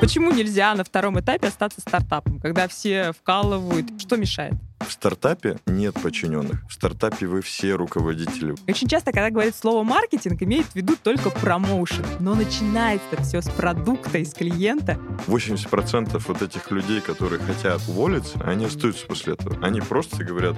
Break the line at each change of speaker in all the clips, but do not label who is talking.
Почему нельзя на втором этапе остаться стартапом, когда все вкалывают? Что мешает?
В стартапе нет подчиненных. В стартапе вы все руководители.
Очень часто, когда говорит слово маркетинг, имеет в виду только промоушен. Но начинается все с продукта, из клиента.
80% вот этих людей, которые хотят уволиться, они остаются после этого. Они просто говорят,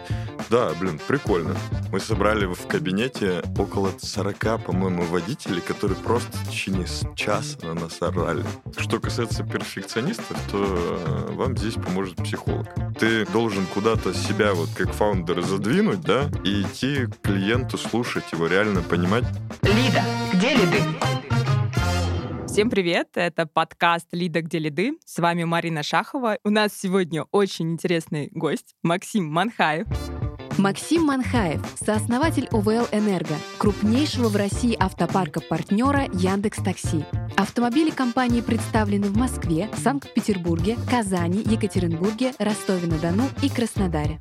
да, блин, прикольно. Мы собрали в кабинете около 40, по-моему, водителей, которые просто в течение часа на нас орали. Что касается перфекционистов, то э, вам здесь поможет психолог. Ты должен куда-то себя вот как фаундера задвинуть, да, и идти к клиенту, слушать его, реально понимать.
Лида, где лиды?
Всем привет! Это подкаст «Лида, где лиды». С вами Марина Шахова. У нас сегодня очень интересный гость Максим Манхаев.
Максим Манхаев, сооснователь ОВЛ «Энерго», крупнейшего в России автопарка партнера Яндекс Такси. Автомобили компании представлены в Москве, Санкт-Петербурге, Казани, Екатеринбурге, Ростове-на-Дону и Краснодаре.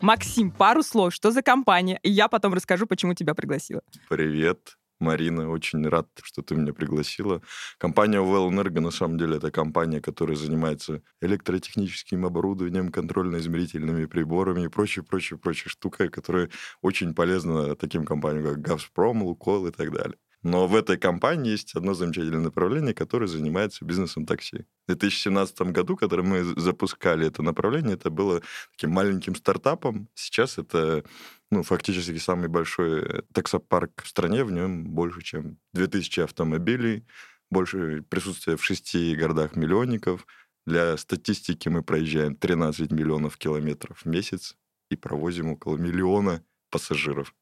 Максим, пару слов, что за компания? И я потом расскажу, почему тебя пригласила.
Привет. Марина, очень рад, что ты меня пригласила. Компания Well Energo, на самом деле, это компания, которая занимается электротехническим оборудованием, контрольно-измерительными приборами и прочей, прочей, прочей штукой, которая очень полезна таким компаниям, как Газпром, Лукойл и так далее. Но в этой компании есть одно замечательное направление, которое занимается бизнесом такси. В 2017 году, когда мы запускали это направление, это было таким маленьким стартапом. Сейчас это ну, фактически самый большой таксопарк в стране. В нем больше, чем 2000 автомобилей, больше присутствия в шести городах-миллионников. Для статистики мы проезжаем 13 миллионов километров в месяц и провозим около миллиона пассажиров.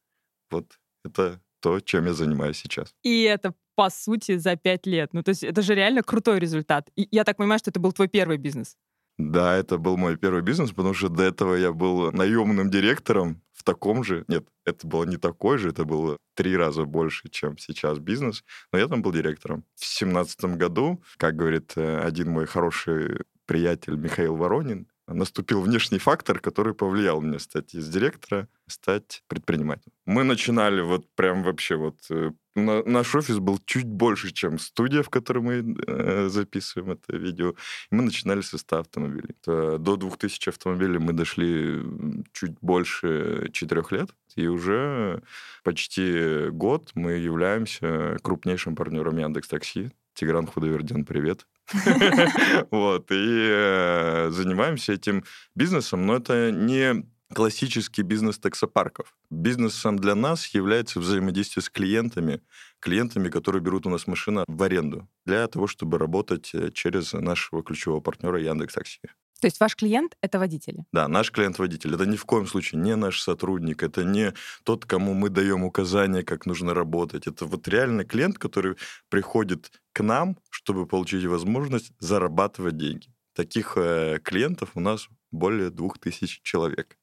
Вот это то, чем я занимаюсь сейчас.
И это, по сути, за пять лет. Ну, то есть это же реально крутой результат. И я так понимаю, что это был твой первый бизнес.
Да, это был мой первый бизнес, потому что до этого я был наемным директором в таком же... Нет, это было не такой же, это было три раза больше, чем сейчас бизнес, но я там был директором. В семнадцатом году, как говорит э, один мой хороший приятель Михаил Воронин, наступил внешний фактор, который повлиял мне стать из директора, стать предпринимателем. Мы начинали вот прям вообще вот... Э, на, наш офис был чуть больше, чем студия, в которой мы э, записываем это видео. И мы начинали с 100 автомобилей. Это до 2000 автомобилей мы дошли чуть больше 4 лет. И уже почти год мы являемся крупнейшим партнером Яндекс Такси. Тигран Худовердин, привет. Вот, и э, занимаемся этим бизнесом, но это не классический бизнес таксопарков. Бизнесом для нас является взаимодействие с клиентами, клиентами, которые берут у нас машину в аренду, для того, чтобы работать э, через нашего ключевого партнера Яндекс Такси.
То есть ваш клиент — это водители?
Да, наш клиент-водитель. Это ни в коем случае не наш сотрудник, это не тот, кому мы даем указания, как нужно работать. Это вот реальный клиент, который приходит к нам, чтобы получить возможность зарабатывать деньги. Таких э, клиентов у нас более двух тысяч человек.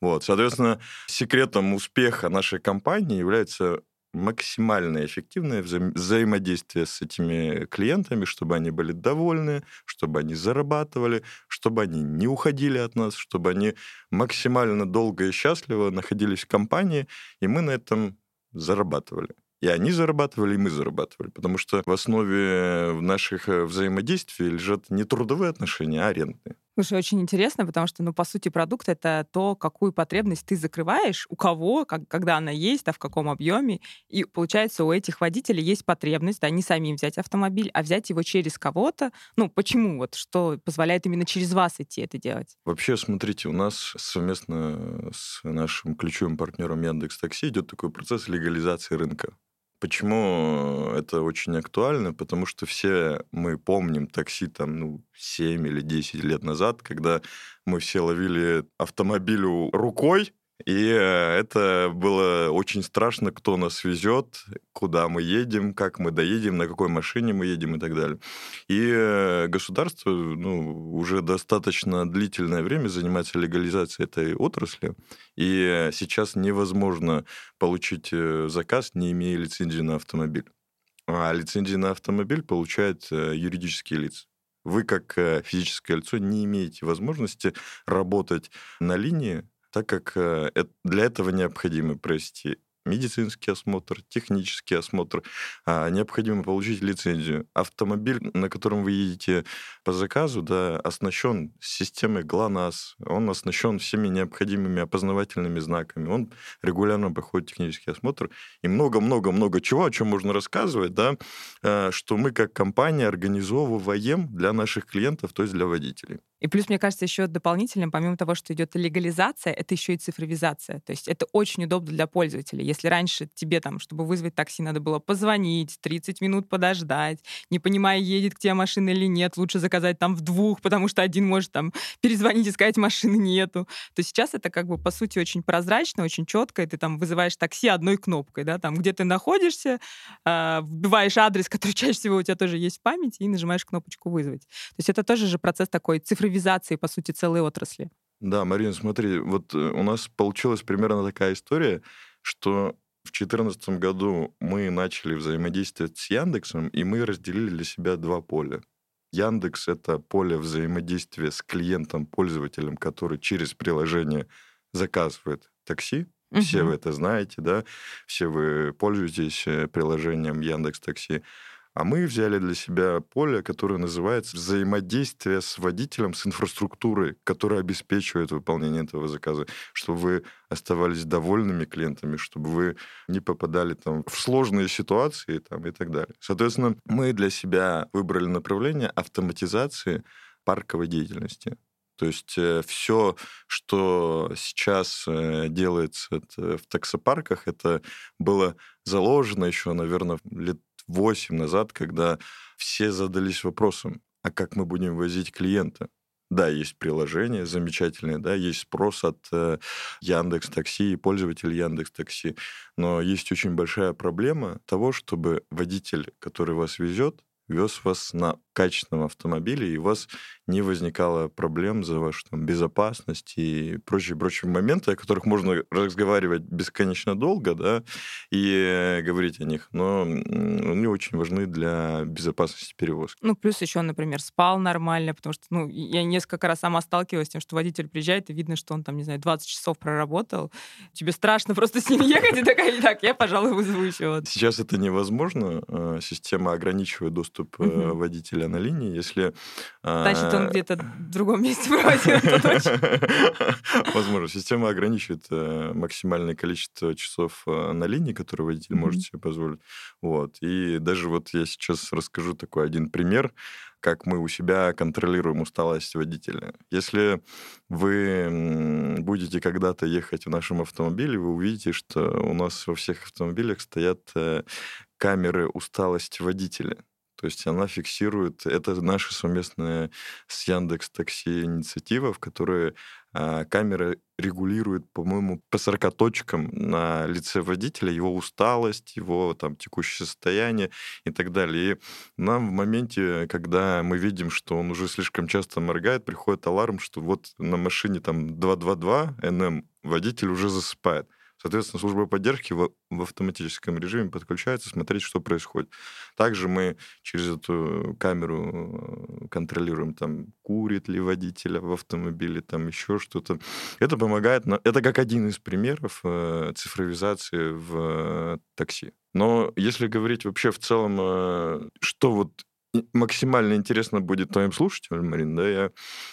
Вот, соответственно, секретом успеха нашей компании является максимально эффективное вза- взаимодействие с этими клиентами, чтобы они были довольны, чтобы они зарабатывали, чтобы они не уходили от нас, чтобы они максимально долго и счастливо находились в компании, и мы на этом зарабатывали. И они зарабатывали, и мы зарабатывали. Потому что в основе наших э, взаимодействий лежат не трудовые отношения, а арендные.
Слушай, очень интересно, потому что, ну, по сути, продукт — это то, какую потребность ты закрываешь, у кого, как, когда она есть, а в каком объеме. И, получается, у этих водителей есть потребность, да, не самим взять автомобиль, а взять его через кого-то. Ну, почему? Вот что позволяет именно через вас идти это делать?
Вообще, смотрите, у нас совместно с нашим ключевым партнером Яндекс Такси идет такой процесс легализации рынка. Почему это очень актуально? Потому что все мы помним такси там, ну, 7 или 10 лет назад, когда мы все ловили автомобилю рукой, и э, это было очень страшно, кто нас везет, куда мы едем, как мы доедем, на какой машине мы едем и так далее. И э, государство ну, уже достаточно длительное время занимается легализацией этой отрасли. И сейчас невозможно получить э, заказ, не имея лицензии на автомобиль. А лицензии на автомобиль получают юридические лица вы как физическое лицо не имеете возможности работать на линии так как э, для этого необходимо провести медицинский осмотр, технический осмотр, а, необходимо получить лицензию. Автомобиль, на котором вы едете по заказу, да, оснащен системой ГЛОНАСС, он оснащен всеми необходимыми опознавательными знаками, он регулярно проходит технический осмотр, и много-много-много чего, о чем можно рассказывать, да, а, что мы как компания организовываем для наших клиентов, то есть для водителей.
И плюс, мне кажется, еще дополнительным, помимо того, что идет легализация, это еще и цифровизация. То есть это очень удобно для пользователя. Если раньше тебе там, чтобы вызвать такси, надо было позвонить, 30 минут подождать, не понимая, едет к тебе машина или нет, лучше заказать там в двух, потому что один может там перезвонить и сказать, машины нету. То сейчас это как бы, по сути, очень прозрачно, очень четко, и ты там вызываешь такси одной кнопкой, да, там, где ты находишься, э, вбиваешь адрес, который чаще всего у тебя тоже есть в памяти, и нажимаешь кнопочку «вызвать». То есть это тоже же процесс такой цифровизации цифровизации, по сути, целой отрасли.
Да, Марина, смотри, вот э, у нас получилась примерно такая история, что в 2014 году мы начали взаимодействовать с Яндексом, и мы разделили для себя два поля. Яндекс — это поле взаимодействия с клиентом, пользователем, который через приложение заказывает такси. Угу. Все вы это знаете, да? Все вы пользуетесь э, приложением Яндекс Такси. А мы взяли для себя поле, которое называется взаимодействие с водителем, с инфраструктурой, которая обеспечивает выполнение этого заказа, чтобы вы оставались довольными клиентами, чтобы вы не попадали там в сложные ситуации там, и так далее. Соответственно, мы для себя выбрали направление автоматизации парковой деятельности. То есть э, все, что сейчас э, делается в таксопарках, это было заложено еще, наверное, лет 8 назад, когда все задались вопросом, а как мы будем возить клиента? Да, есть приложение замечательное, да, есть спрос от э, Яндекс Такси и пользователей Яндекс Такси, но есть очень большая проблема того, чтобы водитель, который вас везет, вез вас на качественном автомобиле, и у вас не возникало проблем за вашу там, безопасность и прочие-прочие моменты, о которых можно разговаривать бесконечно долго, да, и говорить о них, но они очень важны для безопасности перевозки.
Ну, плюс еще, например, спал нормально, потому что, ну, я несколько раз сама сталкивалась с тем, что водитель приезжает, и видно, что он там, не знаю, 20 часов проработал, тебе страшно просто с ним ехать, и такая, так, я, пожалуй, вызову еще.
Сейчас это невозможно, э, система ограничивает доступ угу. водителя на линии, если...
Значит, он а, где-то в другом месте проводил,
Возможно. Система ограничивает э, максимальное количество часов э, на линии, которые водитель может себе позволить. Вот. И даже вот я сейчас расскажу такой один пример как мы у себя контролируем усталость водителя. Если вы будете когда-то ехать в нашем автомобиле, вы увидите, что у нас во всех автомобилях стоят камеры усталости водителя. То есть она фиксирует, это наша совместная с Яндекс Такси инициатива, в которой а, камера регулирует, по-моему, по 40 точкам на лице водителя его усталость, его там текущее состояние и так далее. И нам в моменте, когда мы видим, что он уже слишком часто моргает, приходит аларм, что вот на машине там 222 НМ водитель уже засыпает. Соответственно, служба поддержки в, в автоматическом режиме подключается, смотреть, что происходит. Также мы через эту камеру э, контролируем, там, курит ли водитель в автомобиле, там еще что-то. Это помогает, на... это как один из примеров э, цифровизации в э, такси. Но если говорить вообще в целом, что вот максимально интересно будет твоим слушателям, Марин, да, я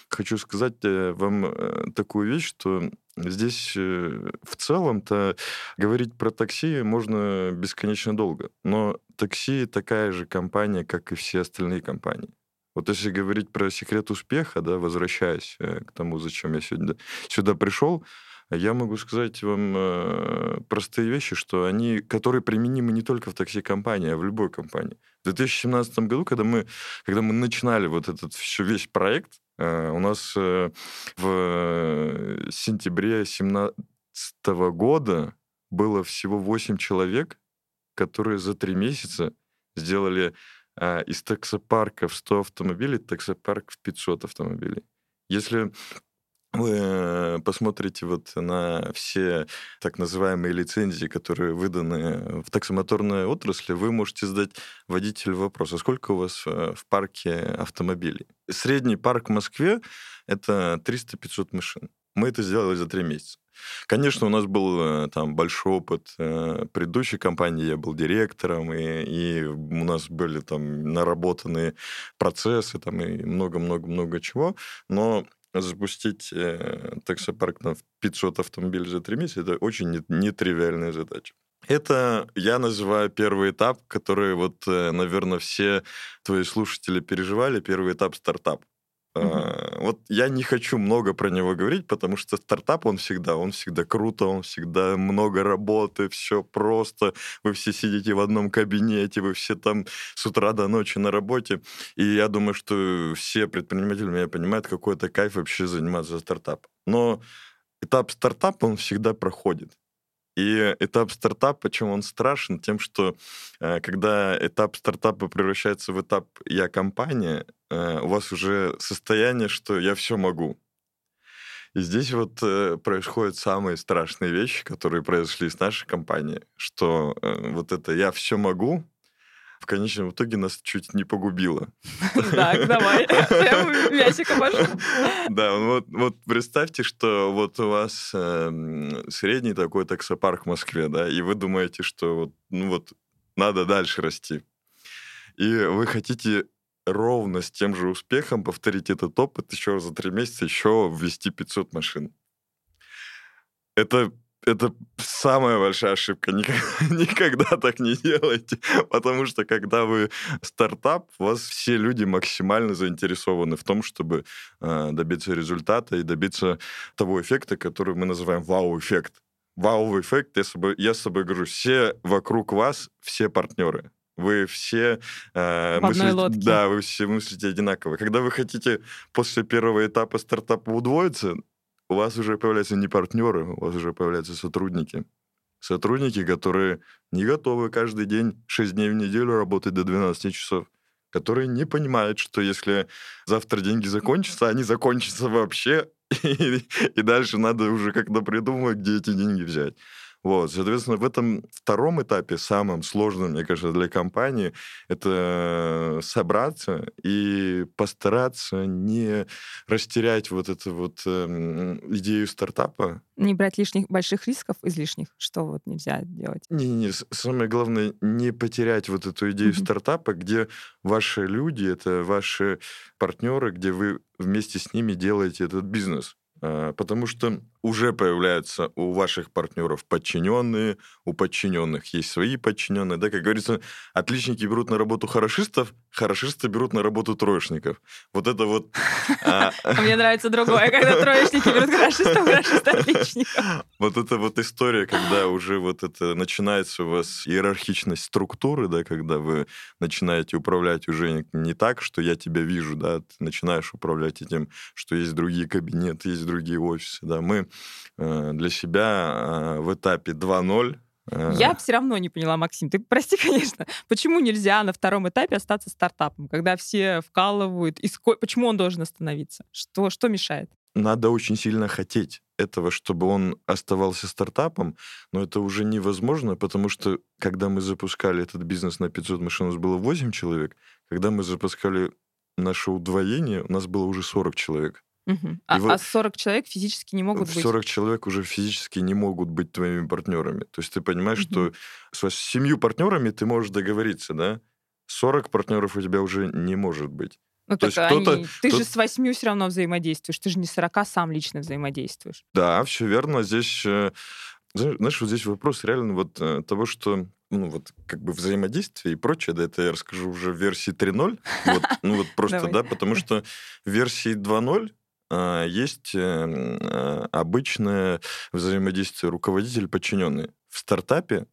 хочу сказать вам такую вещь, что Здесь э, в целом-то говорить про такси можно бесконечно долго. Но такси такая же компания, как и все остальные компании. Вот если говорить про секрет успеха, да, возвращаясь э, к тому, зачем я сегодня сюда пришел, я могу сказать вам э, простые вещи, что они, которые применимы не только в такси-компании, а в любой компании. В 2017 году, когда мы, когда мы начинали вот этот весь проект, Э, у нас э, в сентябре 2017 года было всего 8 человек, которые за три месяца сделали из таксопарка в 100 автомобилей таксопарк в 500 автомобилей. Если вы э, посмотрите вот на все так называемые лицензии, которые выданы в таксомоторной отрасли, вы можете задать водителю вопрос, а сколько у вас э, в парке автомобилей? Средний парк в Москве — это 300-500 машин. Мы это сделали за три месяца. Конечно, у нас был э, там большой опыт предыдущей компании, я был директором, и, и у нас были там наработанные процессы там и много-много-много чего, но запустить э, таксопарк на 500 автомобилей за три месяца, это очень нетривиальная задача. Это я называю первый этап, который вот, э, наверное, все твои слушатели переживали, первый этап стартап. Uh-huh. Вот я не хочу много про него говорить, потому что стартап, он всегда, он всегда круто, он всегда много работы, все просто. Вы все сидите в одном кабинете, вы все там с утра до ночи на работе. И я думаю, что все предприниматели меня понимают, какой это кайф вообще заниматься стартапом. Но этап стартапа, он всегда проходит. И этап стартапа, почему он страшен? Тем, что э, когда этап стартапа превращается в этап «я компания», э, у вас уже состояние, что «я все могу». И здесь вот э, происходят самые страшные вещи, которые произошли с нашей компанией, что вот это «я все могу», в конечном итоге нас чуть не погубило.
Так, давай. Мясика пошел.
Да, вот, вот представьте, что вот у вас э, средний такой таксопарк в Москве, да, и вы думаете, что вот, ну вот надо дальше расти. И вы хотите ровно с тем же успехом повторить этот опыт еще за три месяца, еще ввести 500 машин. Это это самая большая ошибка. Никогда, никогда так не делайте. Потому что когда вы стартап, у вас все люди максимально заинтересованы в том, чтобы э, добиться результата и добиться того эффекта, который мы называем вау-эффект. Вау-эффект, я, с собой, я с собой говорю, все вокруг вас, все партнеры. Вы все
э, мыслите, лодке.
да, вы все мыслите одинаково. Когда вы хотите после первого этапа стартапа удвоиться, у вас уже появляются не партнеры, у вас уже появляются сотрудники. Сотрудники, которые не готовы каждый день 6 дней в неделю работать до 12 часов которые не понимают, что если завтра деньги закончатся, они закончатся вообще, и, и дальше надо уже как-то придумать, где эти деньги взять. Вот, соответственно, в этом втором этапе, самым сложным, мне кажется, для компании, это собраться и постараться не растерять вот эту вот э, идею стартапа.
Не брать лишних больших рисков излишних, что вот нельзя делать.
Не-не-не, самое главное, не потерять вот эту идею mm-hmm. стартапа, где ваши люди, это ваши партнеры, где вы вместе с ними делаете этот бизнес. А, потому что уже появляются у ваших партнеров подчиненные, у подчиненных есть свои подчиненные. Да, как говорится, отличники берут на работу хорошистов, хорошисты берут на работу троечников. Вот это вот...
А, мне нравится другое, когда троечники берут хорошистов, хорошисты отличников.
Вот это вот история, когда уже вот это начинается у вас иерархичность структуры, да, когда вы начинаете управлять уже не так, что я тебя вижу, да, ты начинаешь управлять этим, что есть другие кабинеты, есть другие офисы, да. Мы Э, для себя э, в этапе 2.0
э, я все равно не поняла, Максим. Ты прости, конечно. Почему нельзя на втором этапе остаться стартапом, когда все вкалывают? И ско... Почему он должен остановиться? Что, что мешает?
Надо очень сильно хотеть этого, чтобы он оставался стартапом, но это уже невозможно, потому что когда мы запускали этот бизнес на 500 машин, у нас было 8 человек. Когда мы запускали наше удвоение, у нас было уже 40 человек.
Угу. А, вот а 40 человек физически не могут 40 быть?
40 человек уже физически не могут быть твоими партнерами. То есть ты понимаешь, угу. что с семью партнерами ты можешь договориться, да? 40 партнеров у тебя уже не может быть.
Ну, То есть они... Ты кто... же с восьмью все равно взаимодействуешь. Ты же не 40 сам лично взаимодействуешь.
Да, все верно. Здесь, э, знаешь, вот здесь вопрос реально вот э, того, что ну, вот как бы взаимодействие и прочее, да, это я расскажу уже в версии 3.0, вот, ну, вот просто, да, потому что в версии 2.0 а, есть эм, а, обычное взаимодействие руководитель-подчиненный. В стартапе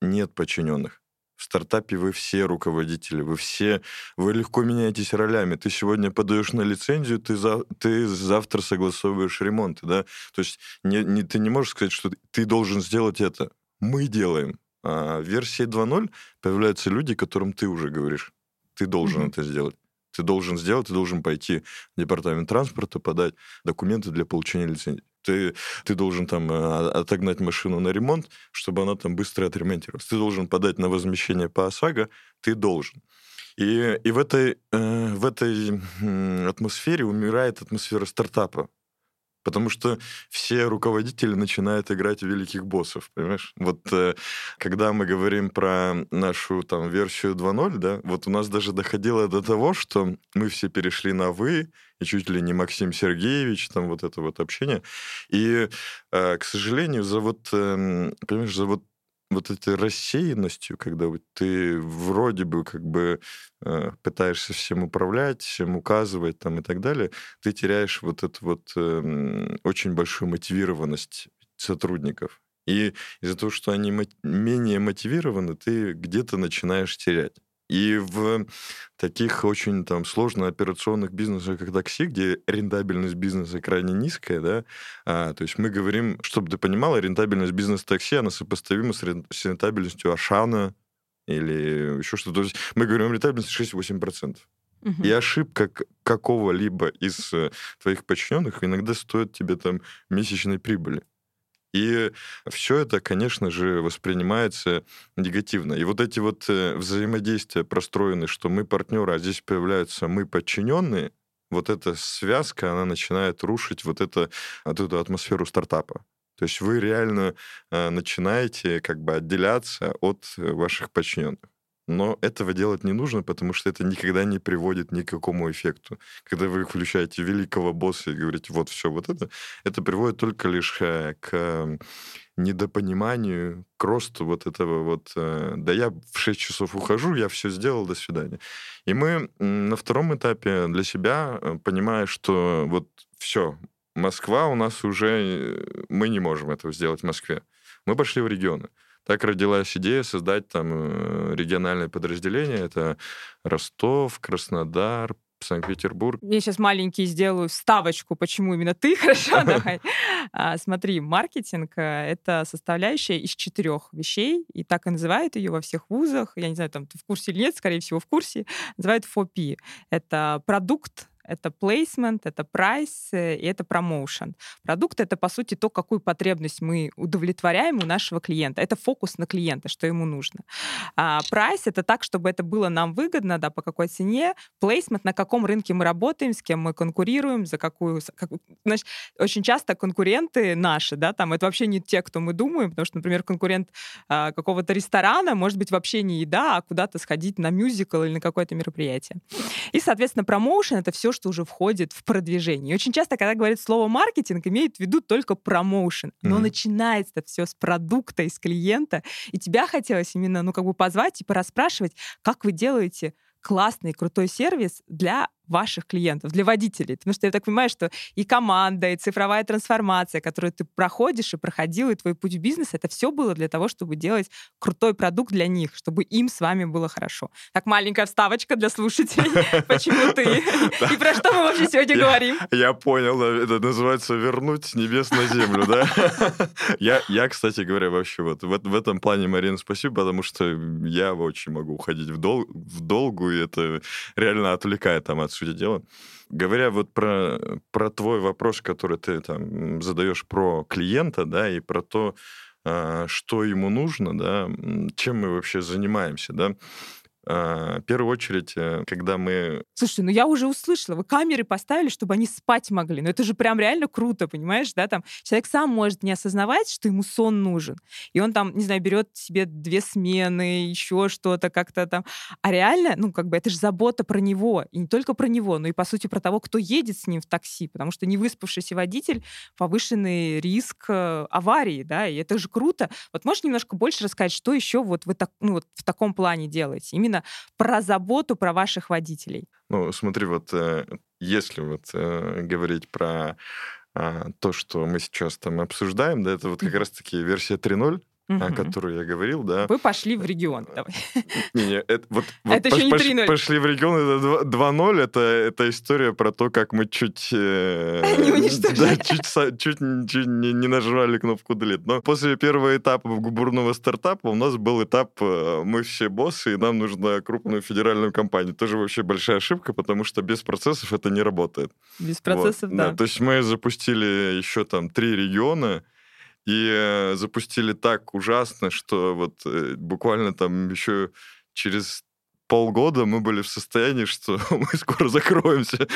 нет подчиненных. В стартапе вы все руководители, вы все, вы легко меняетесь ролями. Ты сегодня подаешь на лицензию, ты, за, ты завтра согласовываешь ремонт, да? То есть не, не, ты не можешь сказать, что ты должен сделать это. Мы делаем. А в версии 2.0 появляются люди, которым ты уже говоришь. Ты должен mm-hmm. это сделать ты должен сделать, ты должен пойти в департамент транспорта, подать документы для получения лицензии. Ты, ты должен там э, отогнать машину на ремонт, чтобы она там быстро отремонтировалась. Ты должен подать на возмещение по ОСАГО, ты должен. И, и в этой, э, в этой атмосфере умирает атмосфера стартапа. Потому что все руководители начинают играть великих боссов, понимаешь? Вот э, когда мы говорим про нашу там версию 2.0, да, вот у нас даже доходило до того, что мы все перешли на «вы», и чуть ли не Максим Сергеевич, там вот это вот общение. И, э, к сожалению, за вот, э, понимаешь, за вот вот этой рассеянностью, когда ты вроде бы как бы э, пытаешься всем управлять, всем указывать там и так далее, ты теряешь вот эту вот э, очень большую мотивированность сотрудников. И из-за того, что они менее мотивированы, ты где-то начинаешь терять. И в таких очень там сложно операционных бизнесах, как такси, где рентабельность бизнеса крайне низкая, да, а, то есть мы говорим, чтобы ты понимала, рентабельность бизнеса такси, она сопоставима с, рен- с рентабельностью Ашана или еще что-то. То есть мы говорим о рентабельности 6-8%. Угу. И ошибка какого-либо из э, твоих подчиненных иногда стоит тебе там месячной прибыли. И все это, конечно же, воспринимается негативно. И вот эти вот э, взаимодействия простроены, что мы партнеры, а здесь появляются мы подчиненные, вот эта связка, она начинает рушить вот, это, вот эту атмосферу стартапа. То есть вы реально э, начинаете как бы отделяться от ваших подчиненных. Но этого делать не нужно, потому что это никогда не приводит ни к какому эффекту. Когда вы включаете великого босса и говорите, вот все, вот это, это приводит только лишь э, к недопониманию, к росту вот этого вот, э, да я в 6 часов ухожу, я все сделал, до свидания. И мы на втором этапе для себя, э, понимая, что вот все, Москва у нас уже, мы не можем этого сделать в Москве. Мы пошли в регионы. Так родилась идея создать там э, региональное подразделение. Это Ростов, Краснодар, Санкт-Петербург.
Я сейчас маленький сделаю вставочку, почему именно ты, хорошо, давай. А, смотри, маркетинг э, — это составляющая из четырех вещей, и так и называют ее во всех вузах. Я не знаю, там ты в курсе или нет, скорее всего, в курсе. Называют FOP. Это продукт, это placement, это прайс э, и это промоушен. Продукт — это, по сути, то, какую потребность мы удовлетворяем у нашего клиента. Это фокус на клиента, что ему нужно. А прайс — это так, чтобы это было нам выгодно, да, по какой цене. Placement — на каком рынке мы работаем, с кем мы конкурируем, за какую... Как, значит, очень часто конкуренты наши, да, там, это вообще не те, кто мы думаем, потому что, например, конкурент а, какого-то ресторана может быть вообще не еда, а куда-то сходить на мюзикл или на какое-то мероприятие. И, соответственно, промоушен — это все, что уже входит в продвижение. И очень часто, когда говорят слово маркетинг, имеют в виду только промоушен. Но mm-hmm. начинается это все с продукта, из клиента. И тебя хотелось именно, ну, как бы позвать и порасспрашивать, как вы делаете классный, крутой сервис для ваших клиентов, для водителей. Потому что я так понимаю, что и команда, и цифровая трансформация, которую ты проходишь и проходил, и твой путь в бизнес, это все было для того, чтобы делать крутой продукт для них, чтобы им с вами было хорошо. Так, маленькая вставочка для слушателей. Почему ты? И про что мы вообще сегодня говорим?
Я понял, это называется «вернуть небес на землю», да? Я, кстати говоря, вообще вот в этом плане, Марина, спасибо, потому что я очень могу уходить в, дол в долгу, и это реально отвлекает там от сути дела. Говоря вот про, про твой вопрос, который ты там задаешь про клиента, да, и про то, а, что ему нужно, да, чем мы вообще занимаемся, да. А, в первую очередь, э, когда мы...
Слушай, ну я уже услышала, вы камеры поставили, чтобы они спать могли. Ну это же прям реально круто, понимаешь, да? Там человек сам может не осознавать, что ему сон нужен. И он там, не знаю, берет себе две смены, еще что-то как-то там. А реально, ну как бы это же забота про него. И не только про него, но и, по сути, про того, кто едет с ним в такси. Потому что невыспавшийся водитель — повышенный риск э, аварии, да, и это же круто. Вот можешь немножко больше рассказать, что еще вот вы так, ну, вот в таком плане делаете? Именно именно про заботу про ваших водителей?
Ну, смотри, вот э, если вот э, говорить про э, то, что мы сейчас там обсуждаем, да, это вот как раз-таки версия 3.0, угу. о которой я говорил, да.
Вы пошли в регион, давай.
Не, не, это, вот, вот это пош, еще не 3-0. Пошли в регион, это 2.0, это, это история про то, как мы чуть... Э, да, чуть, чуть, чуть не, не нажимали кнопку delete. Но после первого этапа губурного стартапа у нас был этап э, «Мы все боссы, и нам нужна крупную федеральную компанию». Тоже вообще большая ошибка, потому что без процессов это не работает.
Без процессов, вот. да. да.
То есть мы запустили еще там три региона, и э, запустили так ужасно, что вот э, буквально там еще через полгода мы были в состоянии, что мы скоро закроемся.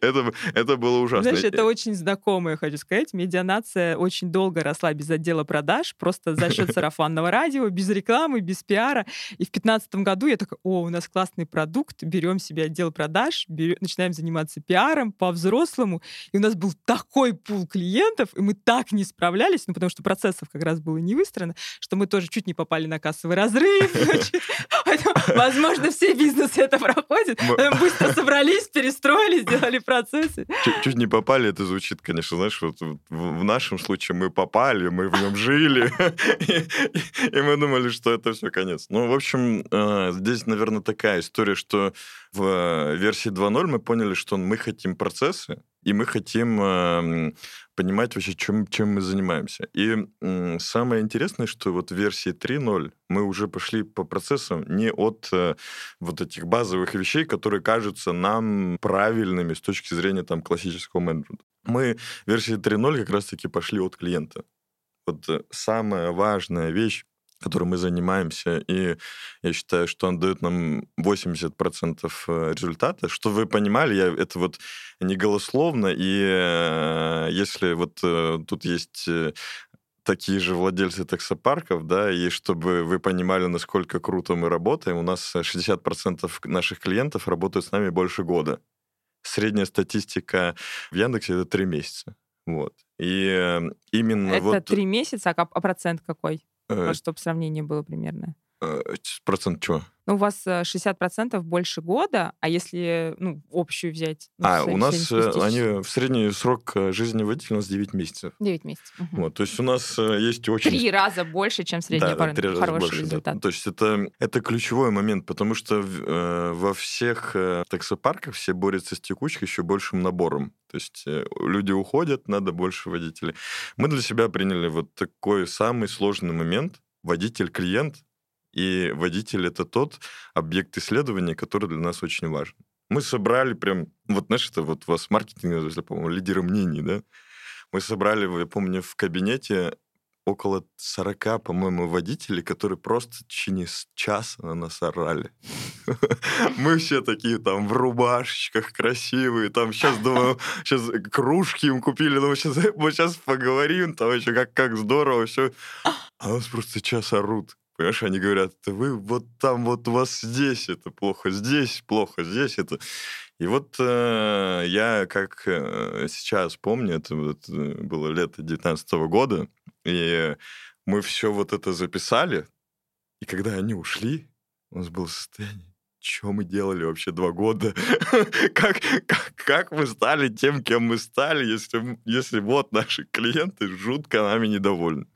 это, это было ужасно.
Знаешь, это очень знакомое, хочу сказать. Медианация очень долго росла без отдела продаж, просто за счет сарафанного радио, без рекламы, без пиара. И в 2015 году я такая, о, у нас классный продукт, берем себе отдел продаж, берем, начинаем заниматься пиаром по-взрослому. И у нас был такой пул клиентов, и мы так не справлялись, ну, потому что процессов как раз было не выстроено, что мы тоже чуть не попали на кассовый разрыв. Возможно, все бизнесы это проходят. Быстро собрались, перестроили, сделали процессы.
Чуть не попали, это звучит, конечно, знаешь, вот в нашем случае мы попали, мы в нем жили, и мы думали, что это все конец. Ну, в общем, э, здесь, наверное, такая история, что в версии 2.0 мы поняли, что мы хотим процессы, и мы хотим э, понимать вообще, чем, чем мы занимаемся. И э, самое интересное, что вот в версии 3.0 мы уже пошли по процессам не от э, вот этих базовых вещей, которые кажутся нам правильными с точки зрения там классического менеджмента. Мы в версии 3.0 как раз-таки пошли от клиента. Вот э, самая важная вещь которым мы занимаемся, и я считаю, что он дает нам 80% э, результата. Что вы понимали, я, это вот не голословно, и э, если вот э, тут есть такие же владельцы таксопарков, да, и чтобы вы понимали, насколько круто мы работаем, у нас 60% наших клиентов работают с нами больше года. Средняя статистика в Яндексе это три месяца. Вот. И именно
это
вот...
три месяца, а, а процент какой? Э, чтобы сравнение было примерно.
Э, процент чего?
Ну, у вас 60% э, больше года, а если ну, общую взять? Ну,
а, у нас они в средний срок жизни водителя у нас 9 месяцев.
9 месяцев.
Угу. Вот, то есть у нас есть очень...
Три раза больше, чем средний да, три раза хороший больше, результат.
Да. То есть это, это ключевой момент, потому что э, во всех э, таксопарках все борются с текучкой еще большим набором. То есть э, люди уходят, надо больше водителей. Мы для себя приняли вот такой самый сложный момент. Водитель-клиент и водитель — это тот объект исследования, который для нас очень важен. Мы собрали прям, вот знаешь, это вот у вас маркетинг, по-моему, лидеры мнений, да? Мы собрали, я помню, в кабинете около 40, по-моему, водителей, которые просто в течение часа на нас орали. Мы все такие там в рубашечках красивые, там сейчас, думаю, сейчас кружки им купили, ну, сейчас, мы сейчас поговорим, там еще как, как здорово, все. А нас просто час орут. Понимаешь, они говорят, вы вот там вот у вас здесь это плохо, здесь плохо, здесь это... И вот э, я как э, сейчас помню, это вот, э, было лето 19 года, и мы все вот это записали, и когда они ушли, у нас было состояние, что мы делали вообще два года? как, как, как мы стали тем, кем мы стали, если, если вот наши клиенты жутко нами недовольны?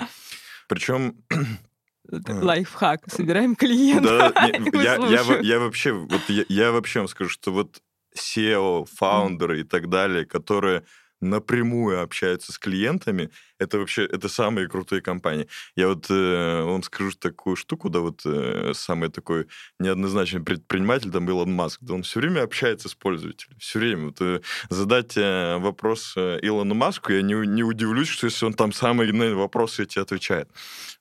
Причем
лайфхак. Собираем клиентов. Да,
я, я, я, вообще, вот я, я вообще вам скажу, что вот SEO, фаундеры и так далее, которые напрямую общаются с клиентами, это вообще это самые крутые компании. Я вот э, вам скажу такую штуку, да, вот э, самый такой неоднозначный предприниматель, там Илон Маск, да, он все время общается с пользователем, все время. Вот, э, задать э, вопрос э, Илону Маску, я не, не удивлюсь, что если он там самые на вопросы эти отвечает.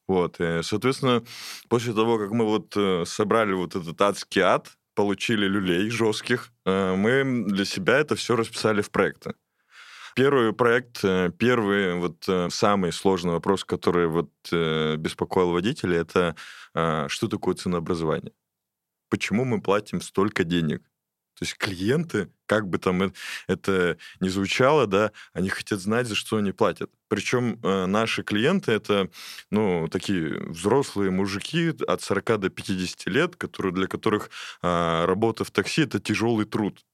Вот, и, соответственно, после того, как мы вот э, собрали вот этот адский ад, получили люлей жестких, э, мы для себя это все расписали в проекты. Первый проект, э, первый вот самый сложный вопрос, который вот беспокоил водителей, это что такое ценообразование? Почему мы платим столько денег? То есть клиенты, как бы там это ни звучало, да, они хотят знать, за что они платят. Причем э, наши клиенты это, ну, такие взрослые мужики от 40 до 50 лет, которые, для которых э, работа в такси это тяжелый труд.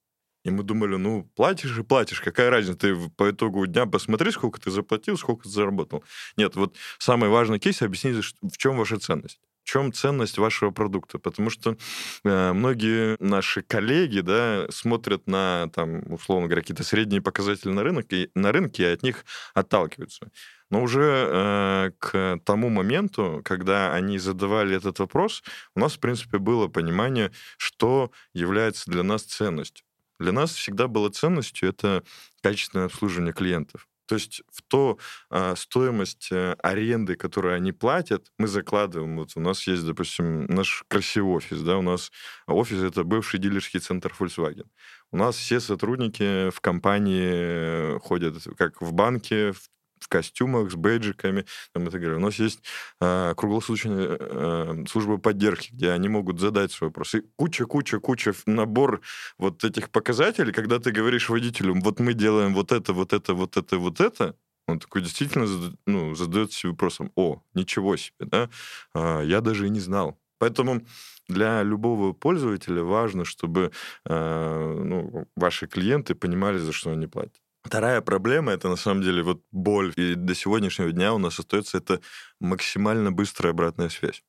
И мы думали, ну, платишь и платишь, какая разница, ты по итогу дня посмотри, сколько ты заплатил, сколько ты заработал. Нет, вот самый важный кейс — объяснить, в чем ваша ценность чем ценность вашего продукта? Потому что э, многие наши коллеги, да, смотрят на, там, условно говоря, какие-то средние показатели на, рынок, и, на рынке и от них отталкиваются. Но уже э, к тому моменту, когда они задавали этот вопрос, у нас, в принципе, было понимание, что является для нас ценностью. Для нас всегда было ценностью это качественное обслуживание клиентов. То есть в то а, стоимость а, аренды, которую они платят, мы закладываем. Вот у нас есть, допустим, наш красивый офис, да, у нас офис это бывший дилерский центр Volkswagen. У нас все сотрудники в компании ходят как в банке, в в костюмах, с бейджиками там, и так далее. У нас есть э, круглосуточная э, служба поддержки, где они могут задать свой вопрос. И куча-куча-куча набор вот этих показателей, когда ты говоришь водителю, вот мы делаем вот это, вот это, вот это, вот это, он такой действительно ну, задает себе вопросом, о, ничего себе, да, а, я даже и не знал. Поэтому для любого пользователя важно, чтобы э, ну, ваши клиенты понимали, за что они платят. Вторая проблема это на самом деле вот боль. И до сегодняшнего дня у нас остается это максимально быстрая обратная связь.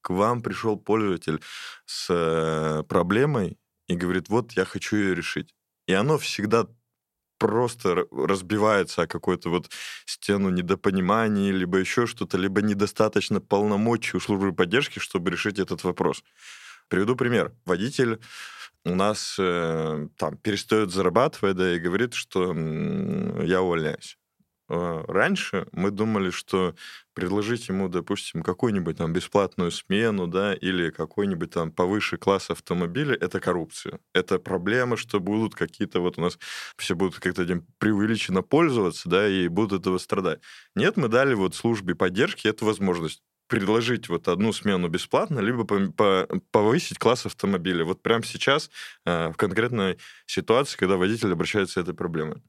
К вам пришел пользователь с э, проблемой и говорит, вот я хочу ее решить. И оно всегда просто разбивается о какую-то вот стену недопонимания, либо еще что-то, либо недостаточно полномочий у службы поддержки, чтобы решить этот вопрос. Приведу пример. Водитель у нас э, там перестает зарабатывать, да, и говорит, что я увольняюсь. А раньше мы думали, что предложить ему, допустим, какую-нибудь там бесплатную смену, да, или какой-нибудь там повыше класс автомобиля, это коррупция. Это проблема, что будут какие-то вот у нас все будут как-то этим преувеличенно пользоваться, да, и будут этого страдать. Нет, мы дали вот службе поддержки эту возможность предложить вот одну смену бесплатно, либо повысить класс автомобиля. Вот прямо сейчас э, в конкретной ситуации, когда водитель обращается с этой проблемой.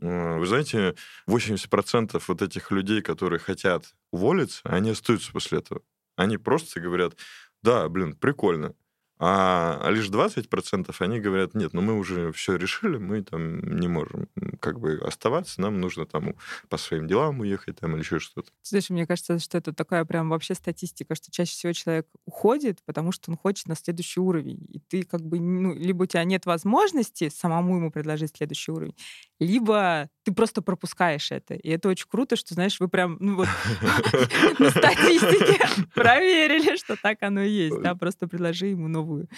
Э, вы знаете, 80% вот этих людей, которые хотят уволиться, они остаются после этого. Они просто говорят, да, блин, прикольно, а, а лишь 20% они говорят, нет, ну мы уже все решили, мы там не можем как бы оставаться, нам нужно там по своим делам уехать там или еще что-то.
Знаешь, мне кажется, что это такая прям вообще статистика, что чаще всего человек уходит, потому что он хочет на следующий уровень. И ты как бы, ну, либо у тебя нет возможности самому ему предложить следующий уровень, либо ты просто пропускаешь это. И это очень круто, что, знаешь, вы прям, ну вот, на статистике проверили, что так оно и есть, да, просто предложи ему новую.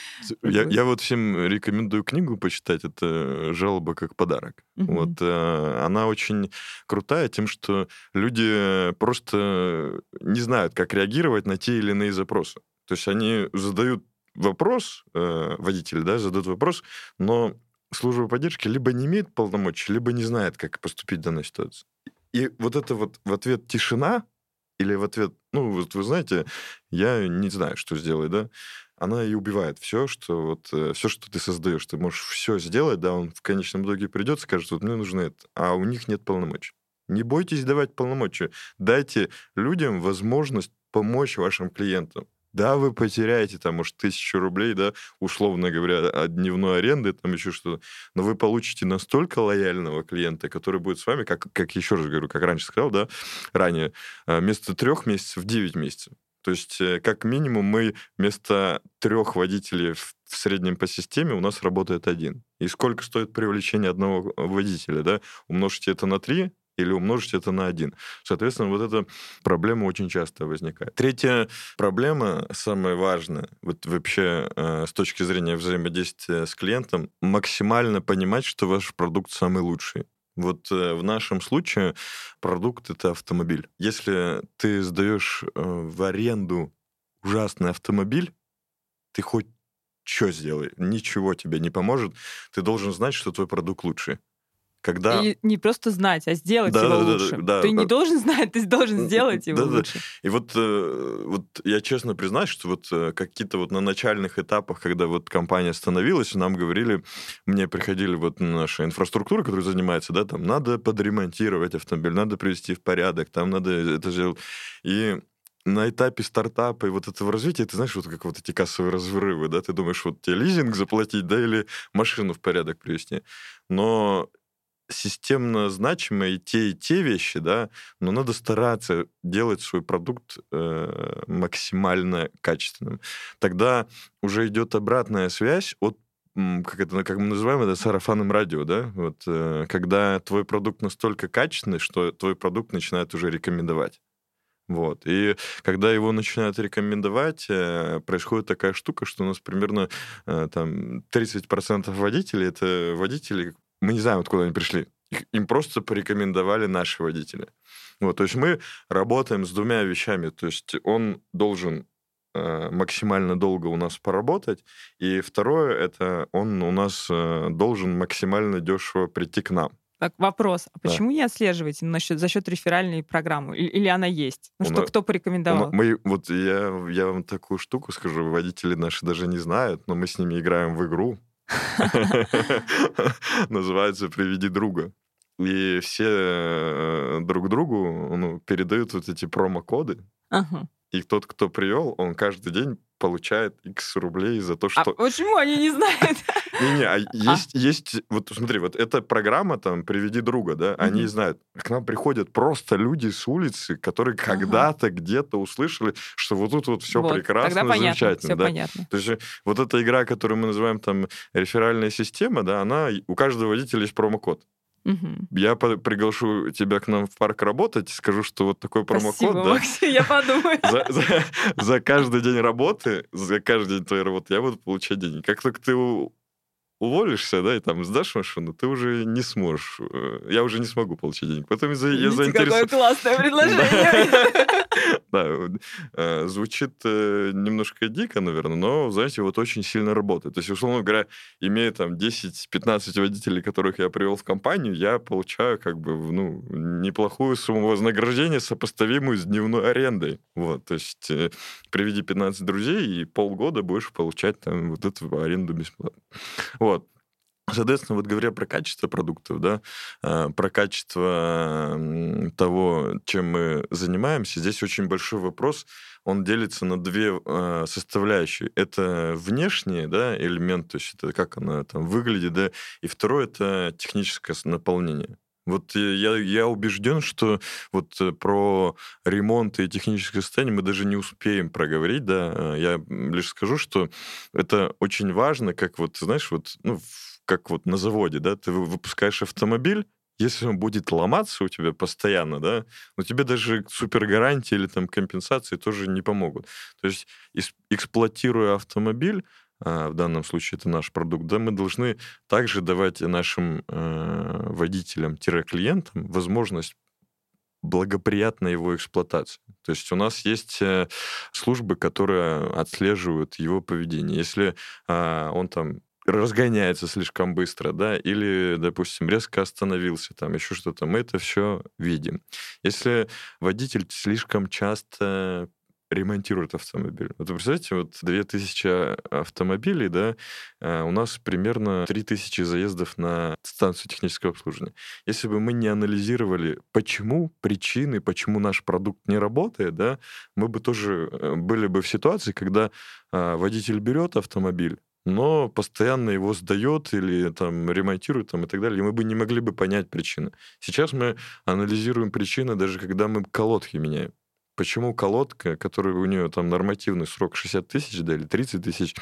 Я, вот всем рекомендую книгу почитать, это «Жалоба как подарок». Вот э, она очень крутая тем, что люди просто не знают, как реагировать на те или иные запросы. То есть они задают вопрос, э, водитель, да, задают вопрос, но служба поддержки либо не имеет полномочий, либо не знает, как поступить в данной ситуации. И вот это вот в ответ тишина или в ответ, ну, вот вы знаете, я не знаю, что сделать, да, она и убивает все, что вот э, все, что ты создаешь, ты можешь все сделать, да, он в конечном итоге придет, скажет, вот мне нужно это, а у них нет полномочий. Не бойтесь давать полномочия, дайте людям возможность помочь вашим клиентам. Да, вы потеряете там, может, тысячу рублей, да, условно говоря, от дневной аренды, там еще что-то, но вы получите настолько лояльного клиента, который будет с вами, как, как еще раз говорю, как раньше сказал, да, ранее, э, вместо трех месяцев, девять месяцев. То есть, э, как минимум, мы вместо трех водителей в среднем по системе у нас работает один. И сколько стоит привлечение одного водителя, да? Умножьте это на три, или умножить это на один. Соответственно, вот эта проблема очень часто возникает. Третья проблема, самая важная, вот вообще э, с точки зрения взаимодействия с клиентом, максимально понимать, что ваш продукт самый лучший. Вот э, в нашем случае продукт это автомобиль. Если ты сдаешь э, в аренду ужасный автомобиль, ты хоть что сделай, ничего тебе не поможет. Ты должен знать, что твой продукт лучший когда...
И не просто знать, а сделать да, его да, лучше. Да, да, ты да. не должен знать, ты должен сделать его да, лучше. Да.
И вот, э, вот я честно признаюсь, что вот э, какие-то вот на начальных этапах, когда вот компания становилась, нам говорили, мне приходили вот наша инфраструктура, которая занимается, да, там, надо подремонтировать автомобиль, надо привести в порядок, там надо это сделать. И на этапе стартапа и вот этого развития, ты знаешь, вот как вот эти кассовые разрывы, да, ты думаешь, вот тебе лизинг заплатить, да, или машину в порядок привести. Но системно значимые те, и те вещи, да, но надо стараться делать свой продукт э, максимально качественным. Тогда уже идет обратная связь от как это, как мы называем это, сарафанным радио, да, вот, э, когда твой продукт настолько качественный, что твой продукт начинает уже рекомендовать. Вот. И когда его начинают рекомендовать, э, происходит такая штука, что у нас примерно э, там 30% водителей — это водители, мы не знаем, откуда они пришли. Их- Им просто порекомендовали наши водители. Вот, то есть мы работаем с двумя вещами. То есть он должен э, максимально долго у нас поработать, и второе это он у нас э, должен максимально дешево прийти к нам.
Так, вопрос. А
Да.
почему не отслеживаете насчет, за счет реферальной программы? Или, она есть? Ну
У
что,
на-
кто порекомендовал?
Мы, вот я, я вам такую штуку скажу, водители наши даже не знают, но мы с ними играем в игру. Называется «Приведи друга». И все э, друг другу ну, передают вот эти промокоды,
Ага.
И тот, кто привел, он каждый день получает X рублей за то,
А
что...
почему они не знают?
Не-не, а есть, есть, вот смотри, вот эта программа там «Приведи друга», да, они знают, к нам приходят просто люди с улицы, которые когда-то где-то услышали, что вот тут вот все прекрасно, замечательно, да.
понятно.
То есть э, вот эта игра, которую мы называем там реферальная система, да, она, у каждого водителя есть промокод.
Мгм.
Я приглашу тебя к нам в парк работать, скажу, что вот такой промокод,
Спасибо,
да,
Максим, я подумаю.
за, за- за каждый день работы, за каждый день твоей работы я буду получать деньги. Как только ты уволишься, да, и там сдашь машину, ты уже не сможешь, э, я уже не смогу получать денег. Поэтому я, за- я
Видите, какое
заинтересован.
классное предложение.
Да, э, звучит э, немножко дико, наверное, но, знаете, вот очень сильно работает. То есть, условно говоря, имея там 10-15 водителей, которых я привел в компанию, я получаю как бы ну, неплохую сумму вознаграждения, сопоставимую с дневной арендой. Вот, то есть приведи 15 друзей, и полгода будешь получать там вот эту аренду бесплатно. Соответственно, вот говоря про качество продуктов, да, э, про качество того, чем мы занимаемся, здесь очень большой вопрос. Он делится на две э, составляющие. Это внешний да, элемент, то есть это как оно там выглядит, да, и второе это техническое наполнение. Вот я, я убежден, что вот э, про ремонт и техническое состояние мы даже не успеем проговорить, да. Я лишь скажу, что это очень важно, как вот, знаешь, вот, ну, в- как вот на заводе, да, ты вы- выпускаешь автомобиль, если он будет ломаться у тебя постоянно, да, но тебе даже супергарантии или там компенсации тоже не помогут. То есть эксплуатируя автомобиль, а, в данном случае это наш продукт, да, мы должны также давать нашим э, водителям-клиентам возможность благоприятной его эксплуатации. То есть у нас есть э, службы, которые отслеживают его поведение. Если а, он там разгоняется слишком быстро, да, или, допустим, резко остановился, там еще что-то, мы это все видим. Если водитель слишком часто ремонтирует автомобиль. Вот вы представляете, вот 2000 автомобилей, да, э, у нас примерно 3000 заездов на станцию технического обслуживания. Если бы мы не анализировали, почему, причины, почему наш продукт не работает, да, мы бы тоже э, были бы в ситуации, когда э, водитель берет автомобиль, но постоянно его сдает или там ремонтирует там, и так далее, и мы бы не могли бы понять причины. Сейчас мы анализируем причины, даже когда мы колодки меняем. Почему колодка, которая у нее там нормативный срок 60 тысяч, да, или 30 тысяч,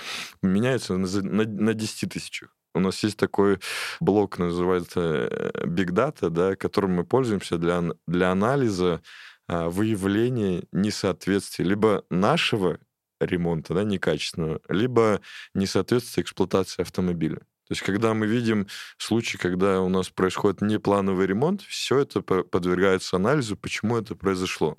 меняется на, на, на 10 тысячах? У нас есть такой блок, называется э, Big Data, да, которым мы пользуемся для, для анализа а, выявления несоответствия либо нашего ремонта, да, некачественного, либо несоответствия эксплуатации автомобиля. То есть, когда мы видим случаи, когда у нас происходит неплановый ремонт, все это по- подвергается анализу, почему это произошло.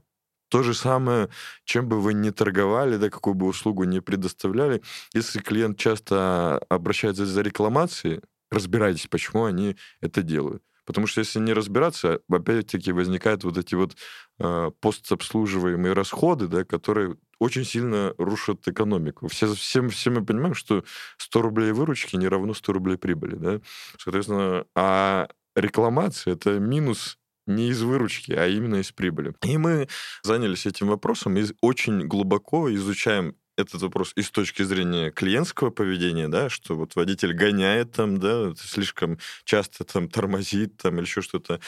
То же самое, чем бы вы ни торговали, да, какую бы услугу ни предоставляли, если клиент часто обращается за рекламацией, разбирайтесь, почему они это делают. Потому что если не разбираться, опять-таки возникают вот эти вот э, постобслуживаемые расходы, да, которые очень сильно рушат экономику. Все, все, все мы понимаем, что 100 рублей выручки не равно 100 рублей прибыли. Да? Соответственно, а рекламация — это минус не из выручки, а именно из прибыли. И мы занялись этим вопросом и очень глубоко изучаем этот вопрос и с точки зрения клиентского поведения, да, что вот водитель гоняет там, да, слишком часто там тормозит там или еще что-то,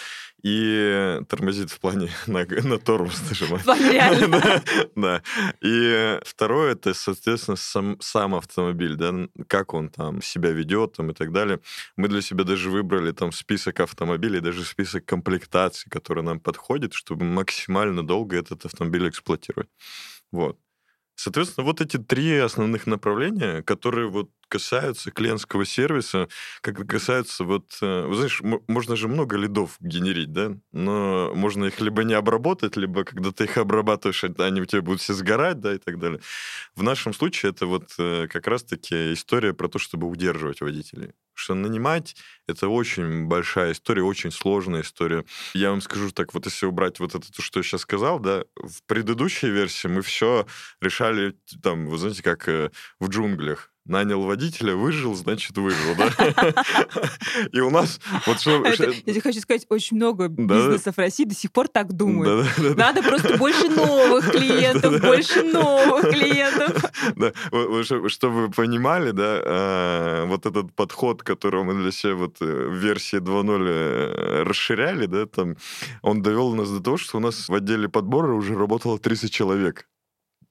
и тормозит в плане на, на тормоз нажимает. Да, да. И второе, это, соответственно, сам, сам автомобиль, да, как он там себя ведет там и так далее. Мы для себя даже выбрали там список автомобилей, даже список комплектаций, которые нам подходит, чтобы максимально долго этот автомобиль эксплуатировать. Вот. Соответственно, вот эти три основных направления, которые вот касается клиентского сервиса, как касается вот... Э, вы знаешь, можно же много лидов генерить, да? Но можно их либо не обработать, либо когда ты их обрабатываешь, они у тебя будут все сгорать, да, и так далее. В нашем случае это вот э, как раз-таки история про то, чтобы удерживать водителей. Что нанимать — это очень большая история, очень сложная история. Я вам скажу так, вот если убрать вот это, то, что я сейчас сказал, да, в предыдущей версии мы все решали, там, вы знаете, как э, в джунглях нанял водителя, выжил, значит, выжил, да? И у нас... вот что.
Я хочу сказать, очень много бизнесов в России до сих пор так думают. Надо просто больше новых клиентов, больше новых клиентов.
Да, чтобы вы понимали, да, а, вот этот подход, который мы для себя вот э, в версии 2.0 э, расширяли, да, там, он довел нас до того, что у нас в отделе подбора уже работало 30 человек.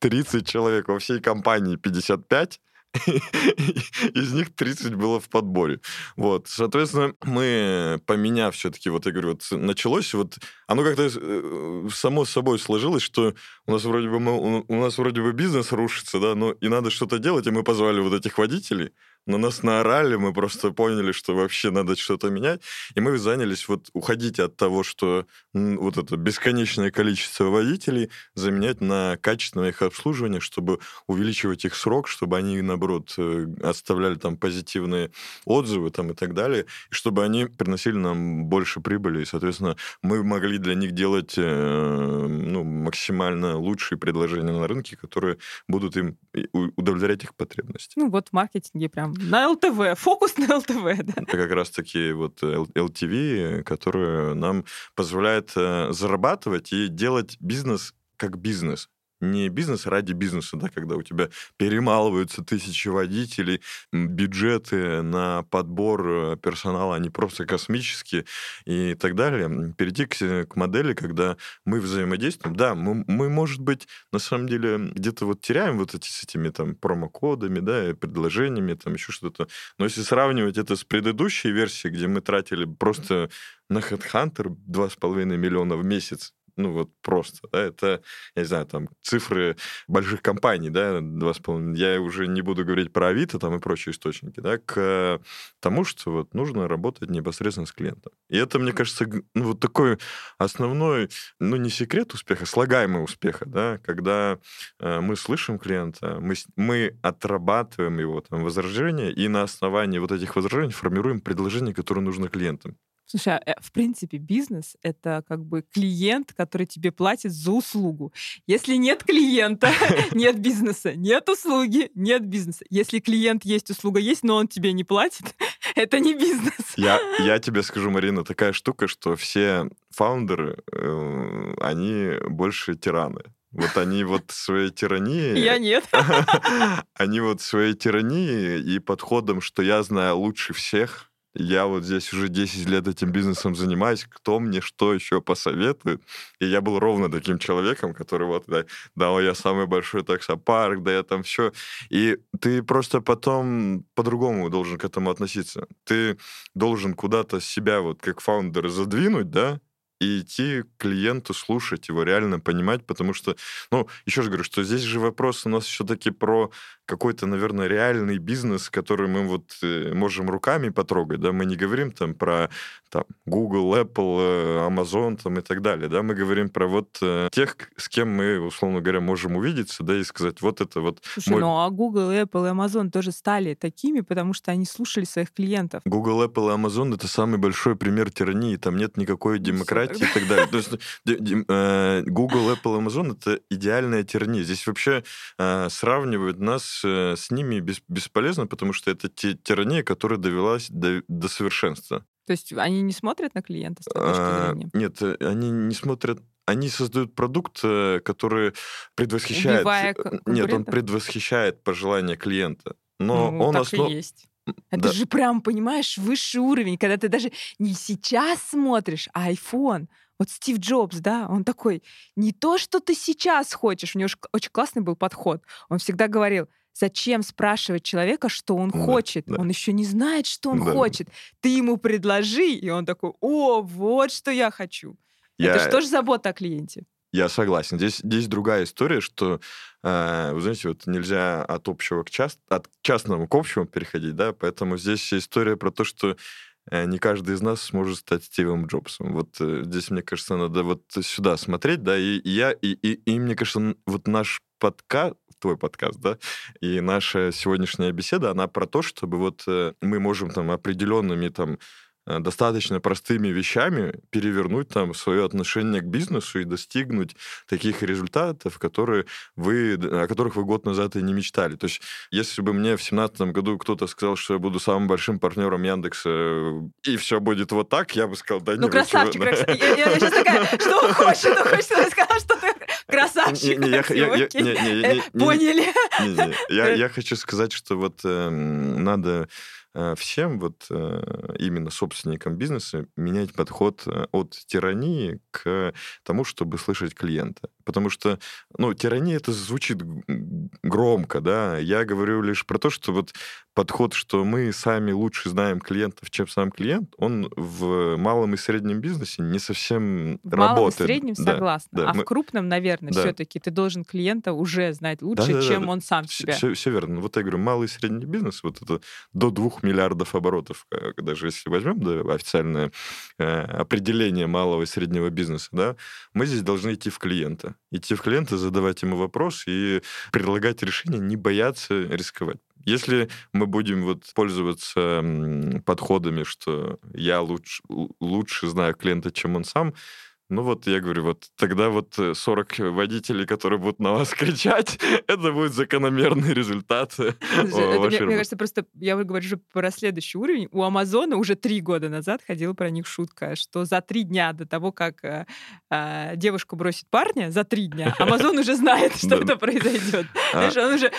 30 человек во всей компании 55, из них 30 было в подборе. Вот, соответственно, мы, поменяв все-таки, вот я говорю, вот началось, вот оно как-то э, само собой сложилось, что у нас вроде бы мы, у нас вроде бы бизнес рушится, да, но и надо что-то делать, и мы позвали вот этих водителей, на нас наорали, мы просто поняли, что вообще надо что-то менять, и мы занялись вот уходить от того, что вот это бесконечное количество водителей заменять на качественное их обслуживание, чтобы увеличивать их срок, чтобы они, наоборот, э, оставляли там позитивные отзывы там и так далее, и чтобы они приносили нам больше прибыли, и, соответственно, мы могли для них делать э, ну, максимально лучшие предложения на рынке, которые будут им удовлетворять их потребности.
Ну вот в маркетинге прям на ЛТВ, фокус на ЛТВ, да.
Это как раз-таки вот LTV, который нам позволяет э, зарабатывать и делать бизнес как бизнес не бизнес ради бизнеса, да, когда у тебя перемалываются тысячи водителей, бюджеты на подбор э, персонала, они просто космические и так далее. Перейти к, к модели, когда мы взаимодействуем. Да, мы, мы, может быть, на самом деле где-то вот теряем вот эти с этими там промокодами, да, предложениями, там еще что-то. Но если сравнивать это с предыдущей версией, где мы тратили просто на HeadHunter 2,5 миллиона в месяц, ну вот просто, да, это, я не знаю, там цифры больших компаний, да, два с половиной, я уже не буду говорить про Авито там и прочие источники, да, к тому, что вот нужно работать непосредственно с клиентом. И это, мне кажется, ну, вот такой основной, ну не секрет успеха, слагаемый успеха, да, когда э, мы слышим клиента, мы, мы отрабатываем его там возражения, и на основании вот этих возражений формируем предложение, которое нужно клиентам.
Слушай, а, э, в принципе, бизнес — это как бы клиент, который тебе платит за услугу. Если нет клиента, нет бизнеса, нет услуги, нет бизнеса. Если клиент есть, услуга есть, но он тебе не платит, это не бизнес.
Я, я тебе скажу, Марина, такая штука, что все фаундеры, э, они больше тираны. Вот они вот своей тиранией...
Я нет.
Они вот своей тиранией и подходом, что я знаю лучше всех, я вот здесь уже 10 лет этим бизнесом занимаюсь, кто мне что еще посоветует. И я был ровно таким человеком, который вот, да, да я самый большой таксопарк, да я там все. И ты просто потом по-другому должен к этому относиться. Ты должен куда-то себя вот как фаундер задвинуть, да, и идти к клиенту, слушать его, реально понимать, потому что, ну, еще раз говорю, что здесь же вопрос у нас все-таки про какой-то, наверное, реальный бизнес, который мы вот э, можем руками потрогать, да, мы не говорим там про там, Google, Apple, Amazon там, и так далее, да, мы говорим про вот э, тех, с кем мы, условно говоря, можем увидеться, да, и сказать, вот это вот...
Слушай, мой... ну а Google, Apple и Amazon тоже стали такими, потому что они слушали своих клиентов.
Google, Apple и Amazon — это самый большой пример тирании, там нет никакой демократии, и так далее. То есть э, Google, Apple, Amazon — это идеальная тирания. Здесь вообще э, сравнивают нас э, с ними бесполезно, потому что это тирания, которая довелась до, до совершенства.
То есть они не смотрят на клиента с точки а, зрения?
Нет, они не смотрят они создают продукт, который предвосхищает... Нет, он предвосхищает пожелания клиента. Но
ну,
он
так основ... и есть. Это да. же прям, понимаешь, высший уровень, когда ты даже не сейчас смотришь, а iPhone. Вот Стив Джобс, да, он такой, не то, что ты сейчас хочешь, у него очень классный был подход. Он всегда говорил, зачем спрашивать человека, что он да, хочет? Да. Он еще не знает, что он да. хочет. Ты ему предложи, и он такой, о, вот что я хочу. Я... Это что же забота о клиенте?
Я согласен. Здесь, здесь другая история, что, э, вы знаете, вот нельзя от общего к част... от частного к общему переходить, да, поэтому здесь история про то, что э, не каждый из нас сможет стать Стивом Джобсом. Вот э, здесь, мне кажется, надо вот сюда смотреть, да, и, и я, и, и, и мне кажется, вот наш подкаст, твой подкаст, да, и наша сегодняшняя беседа, она про то, чтобы вот э, мы можем там определенными там достаточно простыми вещами перевернуть там свое отношение к бизнесу и достигнуть таких результатов, которые вы, о которых вы год назад и не мечтали. То есть, если бы мне в семнадцатом году кто-то сказал, что я буду самым большим партнером Яндекса, э, и все будет вот так, я бы сказал, да
ну,
нет.
красавчик, красавчик. Я, я, я сейчас такая, что хочет, что хочет, что сказал, что ты красавчик. Не, не, Поняли.
Я хочу сказать, что вот эм, надо Э, всем вот э, именно собственникам бизнеса менять подход э, от тирании к тому, чтобы слышать клиента. Потому что, ну, тирания это звучит громко, да. Я говорю лишь про то, что вот подход, что мы сами лучше знаем клиентов, чем сам клиент, он в малом и среднем бизнесе не совсем в работает.
малом и среднем да, согласна. Да, а мы... в крупном, наверное, да. все-таки ты должен клиента уже знать лучше, да, да, чем да, он сам себя.
Все, все верно. Вот я говорю, малый и средний бизнес, вот это до двух миллиардов оборотов, э, даже если возьмем да, официальное э, определение малого и среднего бизнеса, да, мы здесь должны идти в клиента. Идти в клиента, задавать ему вопрос и предлагать решение, не бояться рисковать. Если мы будем вот пользоваться подходами, что я лучше, лучше знаю клиента, чем он сам, ну вот, я говорю, вот тогда вот 40 э, водителей, которые будут на вас кричать, это будет закономерный результат. Э,
это, мне, мне кажется, просто я говорю уже про следующий уровень. У Амазона уже три года назад ходила про них шутка, что за три дня до того, как э, э, девушку бросит парня, за три дня, Амазон уже знает, что это произойдет. А Знаешь, он уже...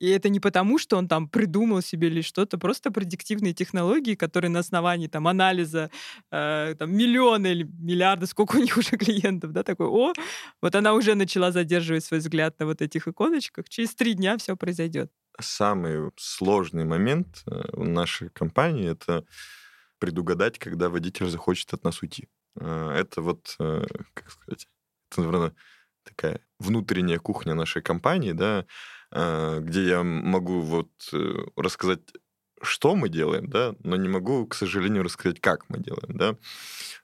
И это не потому, что он там придумал себе или что-то, просто предиктивные технологии, которые на основании там анализа там миллионы или миллиарды, сколько у них уже клиентов, да, такой, о, вот она уже начала задерживать свой взгляд на вот этих иконочках, через три дня все произойдет.
Самый сложный момент э, в нашей компании — это предугадать, когда водитель захочет от нас уйти. Э, это вот, э, как сказать, это, наверное, такая внутренняя кухня нашей компании, да, где я могу вот рассказать что мы делаем, да, но не могу, к сожалению, рассказать, как мы делаем, да.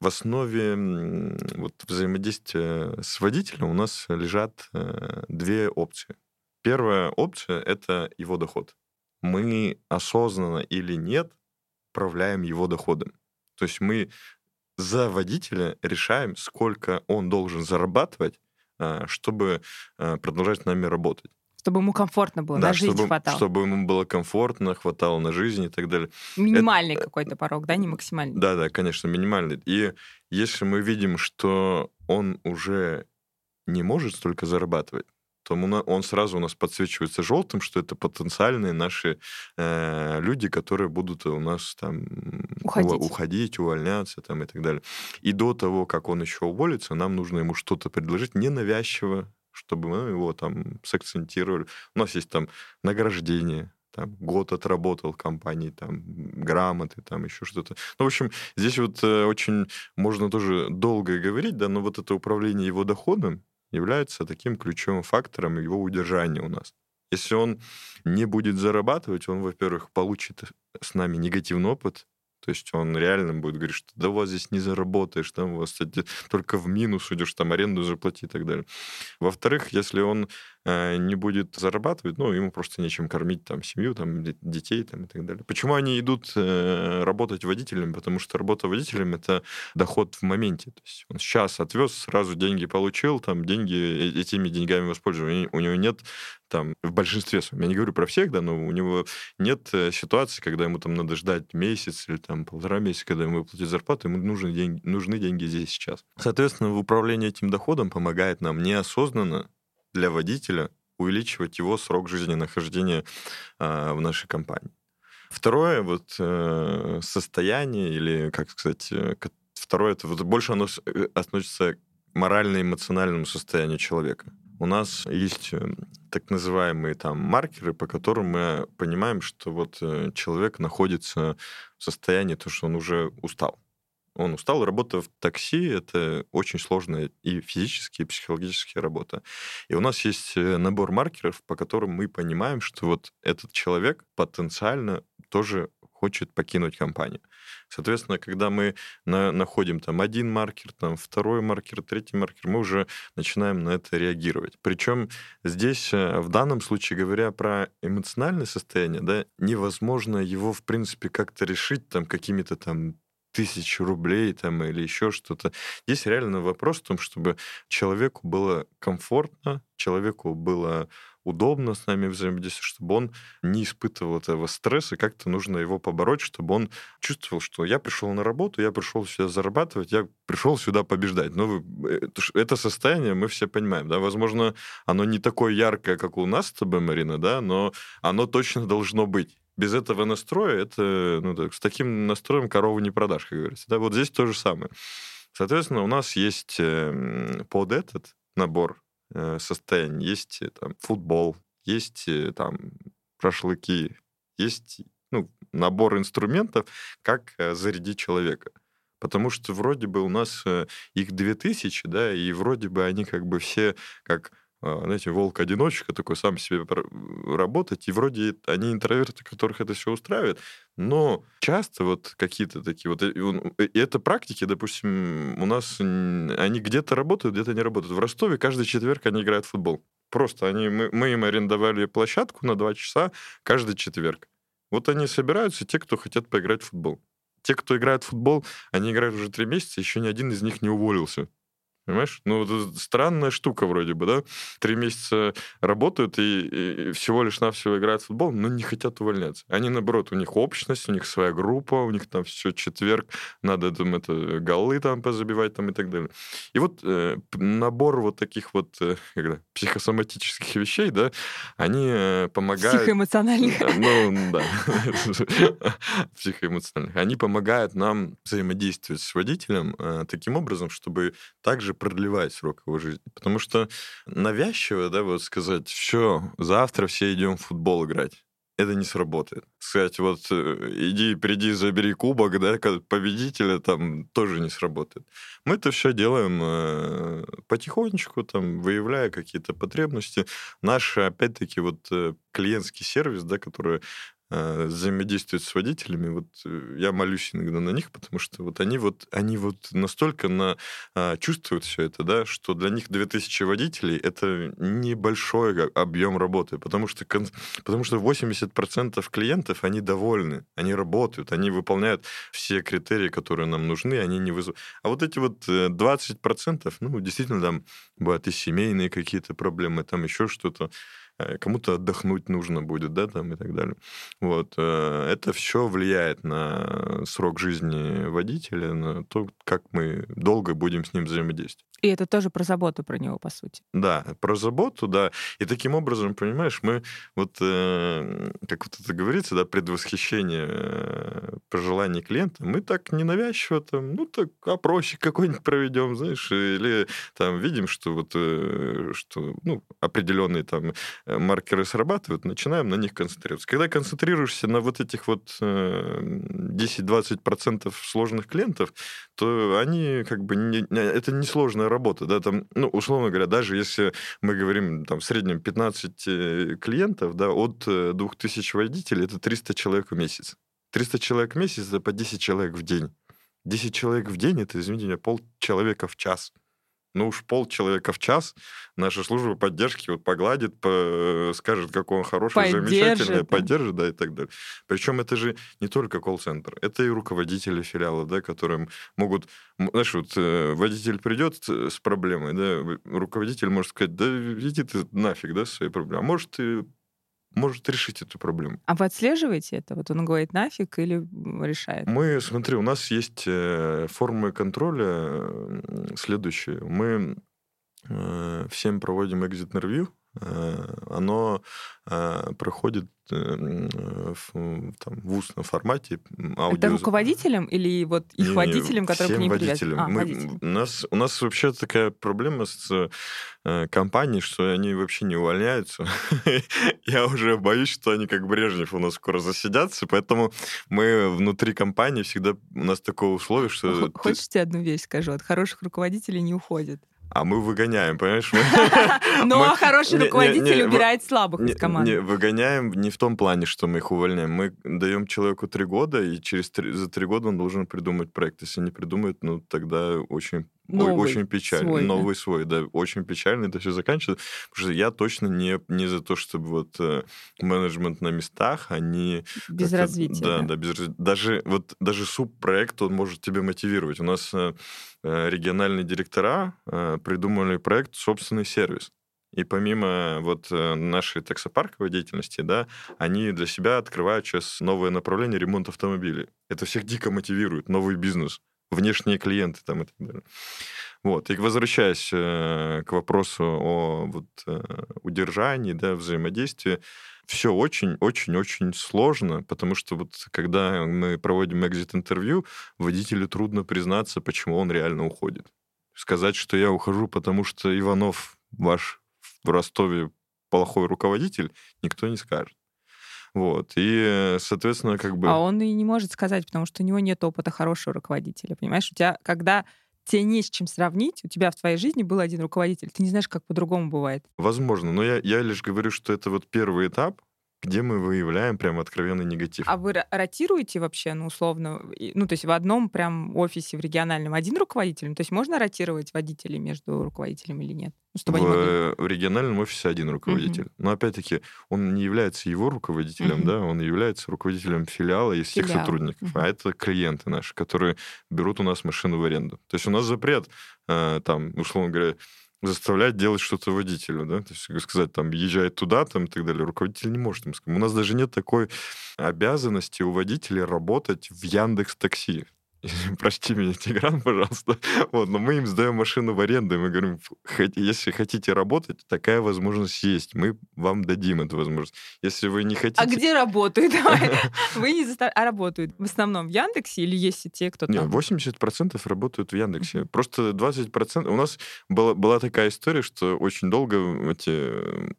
В основе вот, взаимодействия с водителем у нас лежат э, две опции. Первая опция — это его доход. Мы осознанно или нет управляем его доходом. То есть мы за водителя решаем, сколько он должен зарабатывать, э, чтобы э, продолжать с нами работать.
Чтобы ему комфортно было, да, на жизнь
чтобы,
хватало.
Чтобы ему было комфортно, хватало на жизнь и так далее.
Минимальный Это, какой-то порог, да, не максимальный?
Да, да, конечно, минимальный. И если мы видим, что он уже не может столько зарабатывать, то он сразу у нас подсвечивается желтым, что это потенциальные наши э, люди, которые будут у нас там уходить. уходить, увольняться там и так далее. И до того, как он еще уволится, нам нужно ему что-то предложить ненавязчиво, чтобы мы его там сакцентировали. У нас есть там награждение, там, год отработал компании, там, грамоты, там, еще что-то. Ну, в общем, здесь вот э, очень можно тоже долго говорить, да, но вот это управление его доходом является таким ключевым фактором его удержания у нас. Если он не будет зарабатывать, он, во-первых, получит с нами негативный опыт, то есть он реально будет говорить, что да у вас здесь не заработаешь, там у вас кстати, только в минус уйдешь, там аренду заплати и так далее. Во-вторых, если он не будет зарабатывать, ну, ему просто нечем кормить там семью, там, детей там, и так далее. Почему они идут э, работать водителем? Потому что работа водителем — это доход в моменте. То есть он сейчас отвез, сразу деньги получил, там, деньги, э, этими деньгами воспользовался. У него нет там, в большинстве своем, я не говорю про всех, да, но у него нет э, ситуации, когда ему там надо ждать месяц или там полтора месяца, когда ему платить зарплату, ему нужны деньги, нужны деньги здесь сейчас. Соответственно, в управлении этим доходом помогает нам неосознанно для водителя увеличивать его срок жизни нахождения э, в нашей компании. Второе вот э, состояние или как сказать, э, второе это вот больше оно э, относится к морально-эмоциональному состоянию человека. У нас есть так называемые там маркеры, по которым мы понимаем, что вот человек находится в состоянии, то, что он уже устал. Он устал, работа в такси — это очень сложная и физически, и психологически работа. И у нас есть э, набор маркеров, по которым мы понимаем, что вот этот человек потенциально тоже хочет покинуть компанию. Соответственно, когда мы на, находим там один маркер, там второй маркер, третий маркер, мы уже начинаем на это реагировать. Причем здесь, э, в данном случае, говоря про эмоциональное состояние, да, невозможно его, в принципе, как-то решить там какими-то там тысячу рублей там или еще что-то. Здесь реально вопрос в том, чтобы человеку было комфортно, человеку было удобно с нами взаимодействовать, чтобы он не испытывал этого стресса, как-то нужно его побороть, чтобы он чувствовал, что я пришел на работу, я пришел сюда зарабатывать, я пришел сюда побеждать. Но э, это состояние мы все понимаем, да, возможно, оно не такое яркое, как у нас с тобой, Марина, да, но оно точно должно быть без этого настроя, это, ну, так, с таким настроем корову не продашь, как говорится. Да, вот здесь то же самое. Соответственно, у нас есть эм, под этот набор э, состояний есть э, там футбол, есть э, там прошлыки, есть ну, набор инструментов, как зарядить человека. Потому что вроде бы у нас их 2000, да, и вроде бы они как бы все как знаете, волк-одиночка такой сам себе работать, и вроде они интроверты, которых это все устраивает, но часто вот какие-то такие вот, и это практики, допустим, у нас они где-то работают, где-то не работают. В Ростове каждый четверг они играют в футбол. Просто они, мы, мы им арендовали площадку на два часа каждый четверг. Вот они собираются, те, кто хотят поиграть в футбол. Те, кто играет в футбол, они играют уже три месяца, еще ни один из них не уволился. Понимаешь? Ну, вот странная штука вроде бы, да? Три месяца работают и, и всего лишь навсего играют в футбол, но не хотят увольняться. Они, наоборот, у них общность, у них своя группа, у них там все четверг, надо там это голы там позабивать там и так далее. И вот э, набор вот таких вот э, когда, психосоматических вещей, да, они э, помогают...
Психоэмоциональных.
Ну, да. Психоэмоциональных. Они помогают нам взаимодействовать с водителем э, таким образом, чтобы также продлевать срок его жизни. Потому что навязчиво, да, вот сказать, все, завтра все идем в футбол играть это не сработает. Сказать, вот э, иди, приди, забери кубок, да, победителя там тоже не сработает. Мы это все делаем э, потихонечку, там, выявляя какие-то потребности. Наш, опять-таки, вот э, клиентский сервис, да, который э, взаимодействуют с водителями, вот э, я молюсь иногда на них, потому что вот они вот, они вот настолько на, а, чувствуют все это, да, что для них 2000 водителей это небольшой объем работы, потому что, потому что 80% клиентов, они довольны, они работают, они выполняют все критерии, которые нам нужны, они не вызывают. А вот эти вот 20%, э, ну, действительно, там бывают и семейные какие-то проблемы, там еще что-то, кому-то отдохнуть нужно будет, да, там и так далее. Вот. Э, это все влияет на срок жизни водителя, на то, как мы долго будем с ним взаимодействовать.
И это тоже про заботу про него, по сути.
Да, про заботу, да. И таким образом, понимаешь, мы вот, э, как вот это говорится, да, предвосхищение э, пожеланий клиента, мы так ненавязчиво там, ну так опросик какой-нибудь проведем, знаешь, или там видим, что вот, э, что, ну, определенные там э, маркеры срабатывают, начинаем на них концентрироваться. Когда концентрируешься на вот этих вот э, 10-20% сложных клиентов, то они как бы, не, это несложная работа, да, там, ну, условно говоря, даже если мы говорим, там, в среднем 15 э, клиентов, да, от 2000 э, водителей, это 300 человек в месяц. 300 человек в месяц, это по 10 человек в день. 10 человек в день, это, извините меня, пол человека в час ну уж пол человека в час наша служба поддержки вот погладит, по, скажет, какой он хороший, поддержит, замечательный, поддержит, да, и так далее. Причем это же не только колл-центр, это и руководители филиала, да, которые могут, знаешь, вот э, водитель придет с проблемой, да, руководитель может сказать, да иди ты нафиг, да, своей проблемой. А может, и может решить эту проблему.
А вы отслеживаете это? Вот он говорит нафиг или решает?
Мы, смотри, у нас есть э, формы контроля следующие. Мы э, всем проводим экзит-интервью, э, оно проходит в, там, в устном формате.
Аудио... Это руководителям или вот их не, водителям, которые к ним водителям.
А, Мы, водителям. у, нас, у нас вообще такая проблема с э, компанией, что они вообще не увольняются. я уже боюсь, что они как Брежнев у нас скоро засидятся, поэтому мы внутри компании всегда, у нас такое условие, что... ты-
Хочешь, тебе одну вещь скажу? От хороших руководителей не уходят.
А мы выгоняем, понимаешь?
Но Ну, а хороший руководитель убирает слабых из команды.
выгоняем не в том плане, что мы их увольняем. Мы даем человеку три года, и через за три года он должен придумать проект. Если не придумает, ну тогда очень, ой,
Новый
очень печально.
свой, да.
Новый свой, да, очень печально это все заканчивается. Потому что я точно не, не за то, чтобы вот э, менеджмент на местах, они
Без развития.
Да,
да.
да, без Даже вот даже субпроект он может тебя мотивировать. У нас э, э, региональные директора э, придумали проект собственный сервис. И помимо вот э, нашей таксопарковой деятельности, да, они для себя открывают сейчас новое направление ремонт автомобилей. Это всех дико мотивирует, новый бизнес, внешние клиенты там и так далее. Вот. И возвращаясь э, к вопросу о вот, э, удержании, да, взаимодействии, все очень-очень-очень сложно, потому что вот когда мы проводим экзит-интервью, водителю трудно признаться, почему он реально уходит. Сказать, что я ухожу, потому что Иванов ваш в Ростове плохой руководитель, никто не скажет. Вот. И, соответственно, как бы...
А он и не может сказать, потому что у него нет опыта хорошего руководителя. Понимаешь, у тебя, когда тебе не с чем сравнить, у тебя в твоей жизни был один руководитель, ты не знаешь, как по-другому бывает.
Возможно, но я, я лишь говорю, что это вот первый этап, где мы выявляем прям откровенный негатив.
А вы ро- ротируете вообще, ну, условно, ну, то есть в одном прям офисе в региональном один руководитель? Ну, То есть можно ротировать водителей между руководителем или нет? Ну, чтобы
в,
могли-
э, в региональном офисе один руководитель. Но опять-таки, он не является его руководителем,
Мгм.
да, он является руководителем филиала из всех
Филиала.
сотрудников.
Мгм.
А это клиенты наши, которые берут у нас машину в аренду. То есть у нас запрет, э, там, условно говоря, заставлять делать что-то водителю, да, то есть сказать, там, езжай туда, там, и так далее. Руководитель не может им сказать. У нас даже нет такой обязанности у водителей работать в Яндекс Такси. Прости меня, Тигран, пожалуйста. Вот, но мы им сдаем машину в аренду, и мы говорим, «Хот- если хотите работать, такая возможность есть. Мы вам дадим эту возможность. Если вы не хотите...
А где работают? Вы не заставляете. А работают в основном в Яндексе или есть и те, кто
Нет,
там?
80% работают в Яндексе. Просто 20%... У нас была, была такая история, что очень долго эти,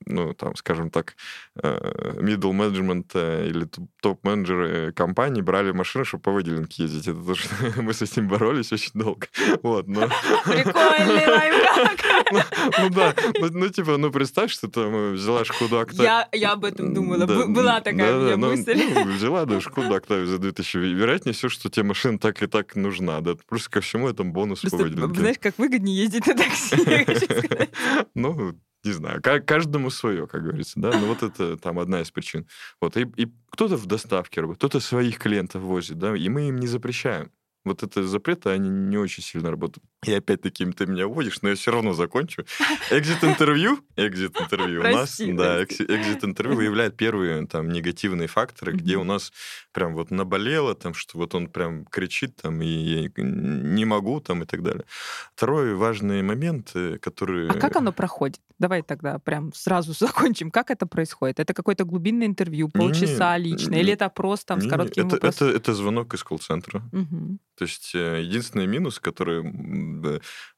ну, там, скажем так, э, middle management э, или топ-менеджеры компаний брали машины, чтобы по выделенке ездить. Это тоже мы с этим боролись очень долго. Вот, но...
Прикольный лайфхак.
Ну да, ну, ну, типа, ну представь, что там э, взяла Шкоду Октавию.
Я, я об этом думала. Была такая
ну,
мысль.
ну, взяла, да, Шкоду Октавию за 2000. Вероятнее всего, что тебе машина так и так нужна. Да. Плюс ко всему это бонус
Просто, знаешь, как выгоднее ездить на такси.
Ну, не знаю, ка- каждому свое, как говорится, да, но вот это там одна из причин. Вот, и, и кто-то в доставке работает, кто-то своих клиентов возит, да, и мы им не запрещаем. Вот это запреты, они не очень сильно работают. И опять-таки ты меня уводишь, но я все равно закончу. Экзит-интервью, экзит-интервью у нас, да, экзит-интервью выявляет первые там негативные факторы, где у нас прям вот наболело, там, что вот он прям кричит там, и я не могу там и так далее. Второй важный момент, э, который...
А как оно проходит? Давай тогда прям сразу закончим. Как это происходит? Это какое-то глубинное интервью, полчаса лично, или это опрос там с коротким
это, это, это звонок из колл-центра. То есть э, единственный минус, который,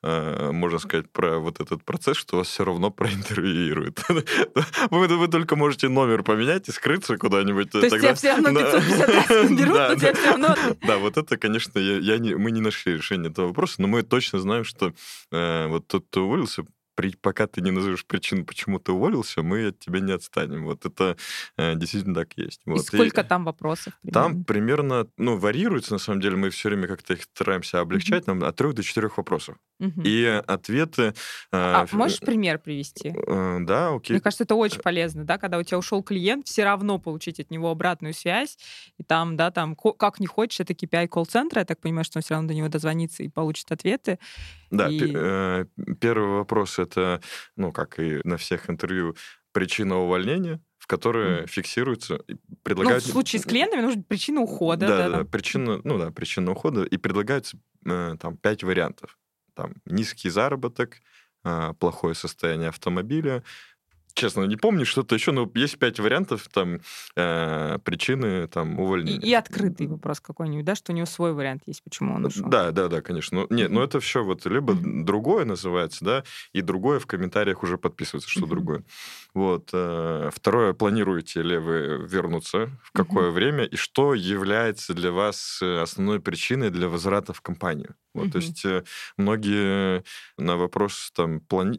можно сказать, про вот этот процесс, что вас все равно проинтервьюируют. Вы, вы только можете номер поменять и скрыться куда-нибудь.
То есть тебя все равно 550 раз наберут,
Да,
но тебя все равно...
Да, вот это, конечно, я, я не, мы не нашли решения этого вопроса, но мы точно знаем, что э, вот тот, кто уволился, при- пока ты не назовешь причину, почему ты уволился, мы от тебя не отстанем. Вот это э, действительно так есть.
И
Вот.
сколько там вопросов?
Там
примерно?
примерно, ну, варьируется, на самом деле, мы все время как-то их стараемся облегчать, нам от трех до четырех вопросов.
Мгм.
И ответы...
А
э,
можешь пример привести?
э, Да, окей.
Мне кажется, это очень полезно, да, когда у тебя ушел клиент, все равно получить от него обратную связь, и там, да, там, как не хочешь, это KPI колл-центра, я так понимаю, что он все равно до него дозвонится и получит ответы.
Да,
И-
э, первый вопрос это, ну, как и на всех интервью, причина увольнения, в которой
Мгм.
фиксируется, и
Ну, в случае с клиентами нужна причина ухода.
Да,
да,
да,
там.
причина, ну да, причина ухода, и предлагается э, там пять вариантов. Там низкий заработок, э, плохое состояние автомобиля, честно, не помню что-то еще, но есть пять вариантов там э, причины там
И,
увольнения.
и открытый вопрос какой-нибудь, да, что у него свой вариант есть, почему он ушел.
Да, да, да, конечно. Ну, нет,
Мгм.
ну это все вот либо другое называется, да, и другое в комментариях уже подписывается, что другое. Вот. э, Второе, планируете ли вы вернуться, в какое время, и что является для вас э, основной причиной для возврата в компанию? Вот, то
Мгм.
есть э, многие на вопрос там, плани...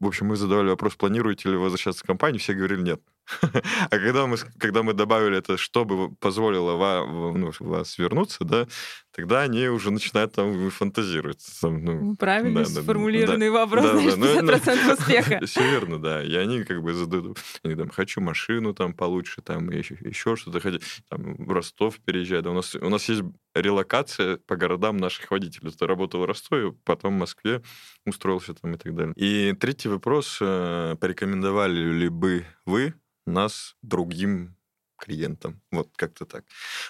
в общем, мы задавали вопрос, планируете ли вы возвращаться в компанию, все говорили нет. А когда мы, когда мы добавили это, чтобы позволило ва- ну, вас вернуться, да, тогда они уже начинают там фантазировать. Там, ну,
Ну, Правильно
да, да,
сформулированный вопрос,
да, да, ну,
50% успеха.
Все верно, да. И они как бы задают, они там, хочу машину там получше, там, еще, еще что-то, хотят, там, в Ростов переезжать. Да, у, нас, у нас есть релокация по городам наших водителей. Кто работал в Ростове, потом в Москве устроился там и так далее. И третий вопрос. э, Порекомендовали ли бы вы нас другим клиентам? Вот как-то так.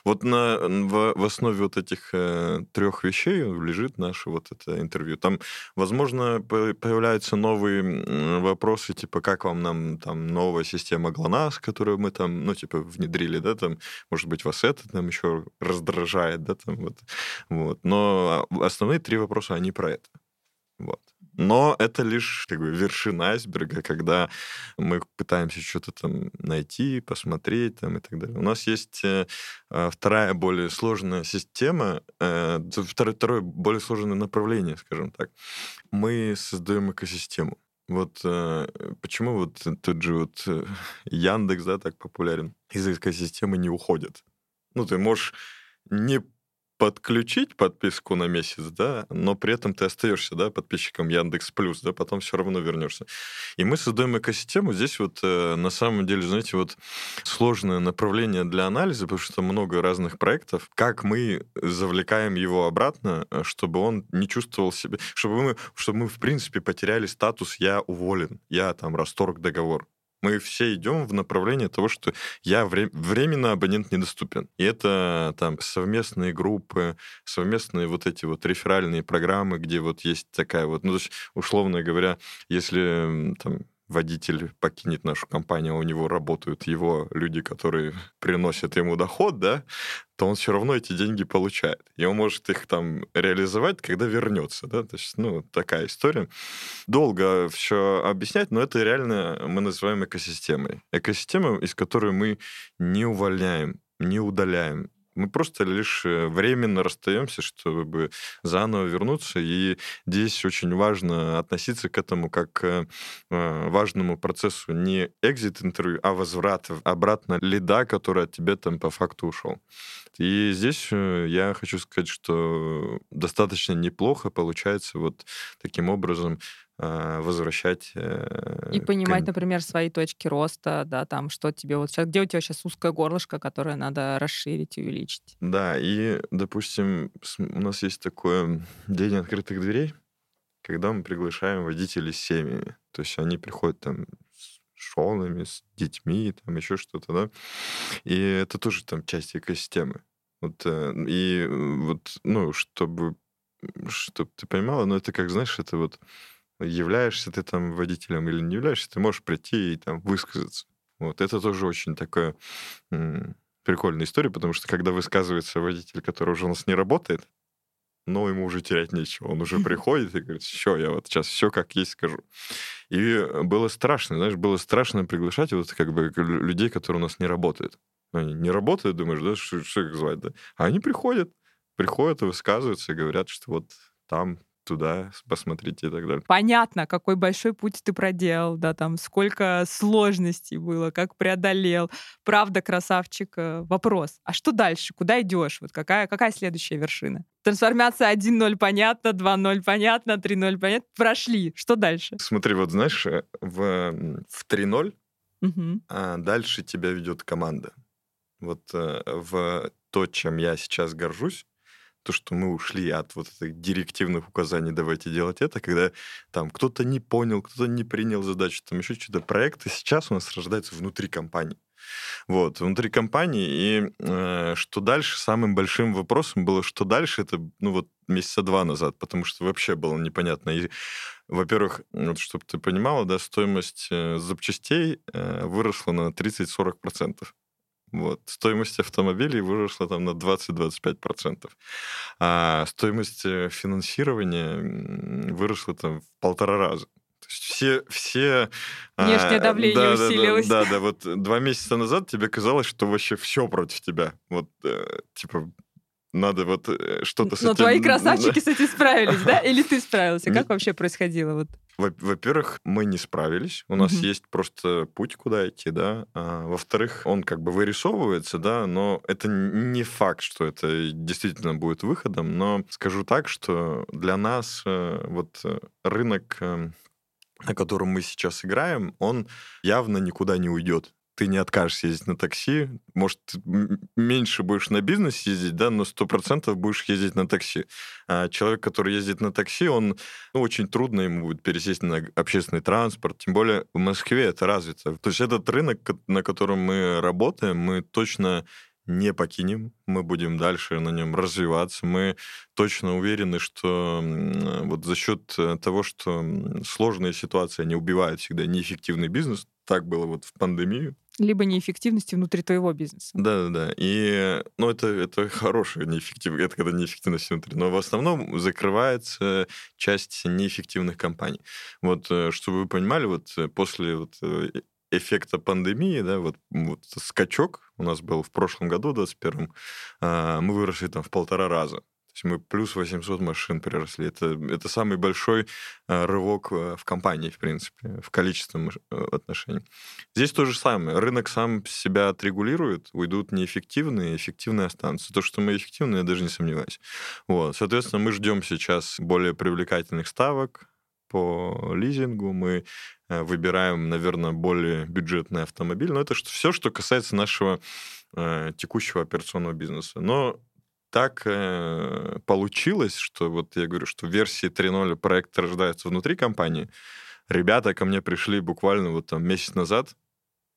Вот на, в, в основе вот этих э, трех вещей лежит наше вот это интервью. Там, возможно, по- появляются новые вопросы, типа, как вам нам там новая система ГЛОНАСС, которую мы там, ну, типа, внедрили, да, там, может быть, вас это там еще раздражает, да, там, вот. вот. Но основные три вопроса, они про это. Вот. Но это лишь как бы, вершина айсберга, когда мы пытаемся что-то там найти, посмотреть там, и так далее. У нас есть э, э, вторая более сложная система, э, второе, второе более сложное направление, скажем так. Мы создаем экосистему. Вот э, почему вот тот же вот э, Яндекс, да, так популярен, из экосистемы не уходит. Ну, ты можешь не подключить подписку на месяц, да, но при этом ты остаешься, да, подписчиком Яндекс Плюс, да, потом все равно вернешься. И мы создаем экосистему. Здесь вот э, на самом деле, знаете, вот сложное направление для анализа, потому что много разных проектов. Как мы завлекаем его обратно, э, чтобы он не чувствовал себя, чтобы мы, чтобы мы в принципе потеряли статус «я уволен», «я там расторг договор». Мы все идем в направлении того, что я вре- временно абонент недоступен. И это там совместные группы, совместные вот эти вот реферальные программы, где вот есть такая вот, ну, то есть, условно говоря, если там водитель покинет нашу компанию, а у него работают его люди, которые приносят ему доход, да, то он все равно эти деньги получает. И он может их там реализовать, когда вернется, да, то есть, ну, такая история. Долго все объяснять, но это реально мы называем экосистемой. Экосистема, из которой мы не увольняем, не удаляем. Мы просто лишь э, временно расстаемся, чтобы заново вернуться. И здесь очень важно относиться к этому как к э, важному процессу не экзит-интервью, а возврат обратно лида, который от тебя там по факту ушел. И здесь э, я хочу сказать, что достаточно неплохо получается вот таким образом э, возвращать... э,
И понимать,
кон-
например, свои точки роста, да, там, что тебе вот сейчас, где у тебя сейчас узкое горлышко, которое надо расширить и увеличить.
Да, и, допустим, у нас есть такое день открытых дверей, когда мы приглашаем водителей с семьями. То есть они приходят там с женами, с детьми, там еще что-то, да. И это тоже там часть экосистемы. Вот, э, и э, вот, ну, чтобы, чтобы ты понимала, ну, это как, знаешь, это вот являешься ты там водителем или не являешься, ты можешь прийти и там высказаться. Вот это тоже очень такое прикольная история, потому что когда высказывается водитель, который уже у нас не работает, но ему уже терять нечего. Он уже приходит и говорит, все, я вот сейчас все как есть скажу. И было страшно, знаешь, было страшно приглашать вот как бы лю- людей, которые у нас не работают. Они не работают, думаешь, да, что, что их звать, да? А они приходят, приходят и высказываются, и говорят, что вот там, туда, посмотрите и так далее.
Понятно, какой большой путь ты проделал, да, там, сколько сложностей было, как преодолел. Правда, красавчик. Э, Вопрос, а что дальше? Куда идешь? Вот какая, какая следующая вершина? Трансформация 1.0 понятно, 2.0 понятно, 3.0 понятно. Прошли. Что дальше?
Смотри, вот знаешь, э, в, в 3.0
Мгм.
а дальше тебя ведет команда. Вот э, в то, чем я сейчас горжусь, то, что мы ушли от вот этих директивных указаний, давайте делать это, когда там кто-то не понял, кто-то не принял задачу, там еще что-то. Проекты сейчас у нас рождаются внутри компании. Вот, внутри компании. И э, что дальше? Самым большим вопросом было, что дальше, это, ну, вот месяца два назад, потому что вообще было непонятно. И, во-первых, вот, чтобы ты понимала, да, стоимость э, запчастей э, выросла на 30-40%. Вот. Стоимость автомобилей выросла там на 20-25%. А стоимость э, финансирования выросла там в полтора раза. То есть все, все...
Внешнее давление
да,
усилилось.
Да, да, да, вот два месяца назад тебе казалось, что вообще все против тебя. Вот, э, типа, надо вот э, что-то с
Но
этим...
твои красавчики с этим справились, да? Или ты справился? Как вообще происходило? Вот?
Во- Во-первых, мы не справились. У нас есть просто путь, куда идти, да. А, во-вторых, он как бы вырисовывается, да, но это не факт, что это действительно будет выходом. Но скажу так, что для нас э, вот э, рынок, э, на котором мы сейчас играем, он явно никуда не уйдет. Ты не откажешься ездить на такси. Может, меньше будешь на бизнес ездить, да, но сто процентов будешь ездить на такси. А человек, который ездит на такси, он ну, очень трудно ему будет пересесть на общественный транспорт, тем более в Москве это развито. То есть этот рынок, на котором мы работаем, мы точно не покинем, мы будем дальше на нем развиваться. Мы точно уверены, что вот за счет э, того, что сложные ситуации, они убивают всегда неэффективный бизнес, так было вот в пандемию,
Либо неэффективности внутри твоего бизнеса.
да-да-да. И, ну, это, это хорошая неэффективность, это когда неэффективность внутри. Но в основном закрывается часть неэффективных компаний. Вот, э, чтобы вы понимали, вот э, после вот э, эффекта пандемии, да, вот, вот скачок у нас был в прошлом году, в 21 а, мы выросли там в полтора раза. Есть мы плюс 800 машин приросли. Это, это самый большой а, рывок а, в компании, в принципе, в количестве маш- э, отношений. Здесь то же самое. Рынок сам себя отрегулирует, уйдут неэффективные, эффективные останутся. То, что мы эффективны, я даже не сомневаюсь. Вот. Соответственно, мы ждем сейчас более привлекательных ставок по лизингу. Мы э, выбираем, наверное, более бюджетный автомобиль. Но это все, что касается нашего э, текущего операционного бизнеса. Но так э, получилось, что вот я говорю, что версии 3.0 проект рождается внутри компании. Ребята ко мне пришли буквально вот там месяц назад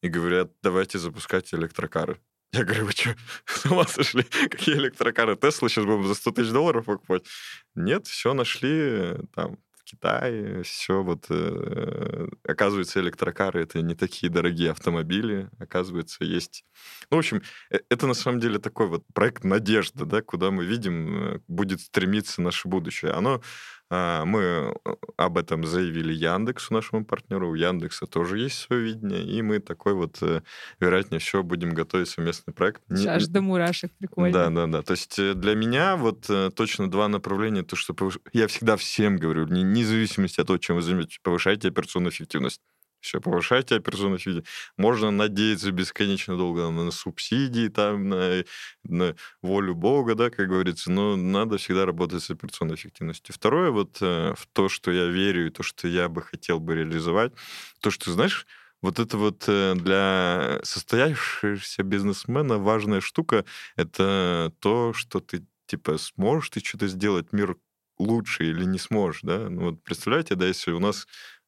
и говорят, давайте запускать электрокары. Я говорю, вы что, с ума сошли? Какие электрокары? Тесла сейчас будем за 100 тысяч долларов покупать? Нет, все нашли э, там Китае, все вот... э, оказывается, электрокары — это не такие дорогие автомобили. Оказывается, есть... Ну, в общем, э, это на самом деле такой вот проект надежды, да, куда мы видим, э, будет стремиться наше будущее. Оно мы э, об этом заявили Яндексу, нашему партнеру. У Яндекса тоже есть свое видение, и мы такой вот, э, вероятнее всего, будем готовить совместный проект.
Аж до мурашек, прикольно.
да, да, да. То есть э, для меня вот точно два направления. То, что повыш- я всегда всем говорю, не- вне зависимости от того, чем вы заметите, повышайте операционную эффективность. Все, повышайте операционную эффективность. Можно надеяться бесконечно долго на субсидии, там, на, на волю Бога, да, как говорится, но надо всегда работать с операционной эффективностью. Второе, вот э, в то, что я верю, и то, что я бы хотел бы реализовать, то, что, знаешь, вот это вот э, для состоявшегося бизнесмена важная штука — это то, что ты, типа, сможешь ты что-то сделать мир лучше или не сможешь, да? Ну вот представляете, да, если у нас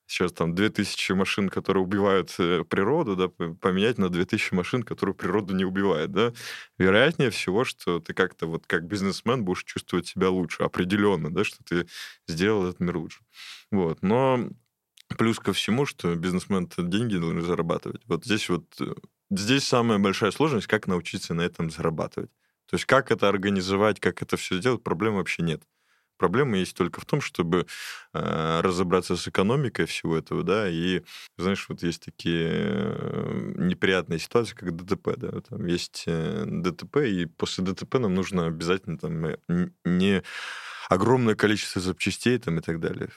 сейчас там 2000 машин, которые убивают э, природу, да, поменять на 2000 машин, которые природу не убивают, да, вероятнее всего, что ты как-то вот как бизнесмен будешь чувствовать себя лучше, определенно, да, что ты сделал этот мир лучше. Вот, но плюс ко всему, что бизнесмен деньги должен зарабатывать. Вот здесь вот, э, здесь самая большая сложность, как научиться на этом зарабатывать. То есть как это организовать, как это все сделать, проблем вообще нет. Проблема есть только в том, чтобы э, разобраться с экономикой всего этого, да, и, знаешь, вот есть такие э, неприятные ситуации, как ДТП, да, там есть э, ДТП, и после ДТП нам нужно обязательно там э, не огромное количество запчастей там и так далее.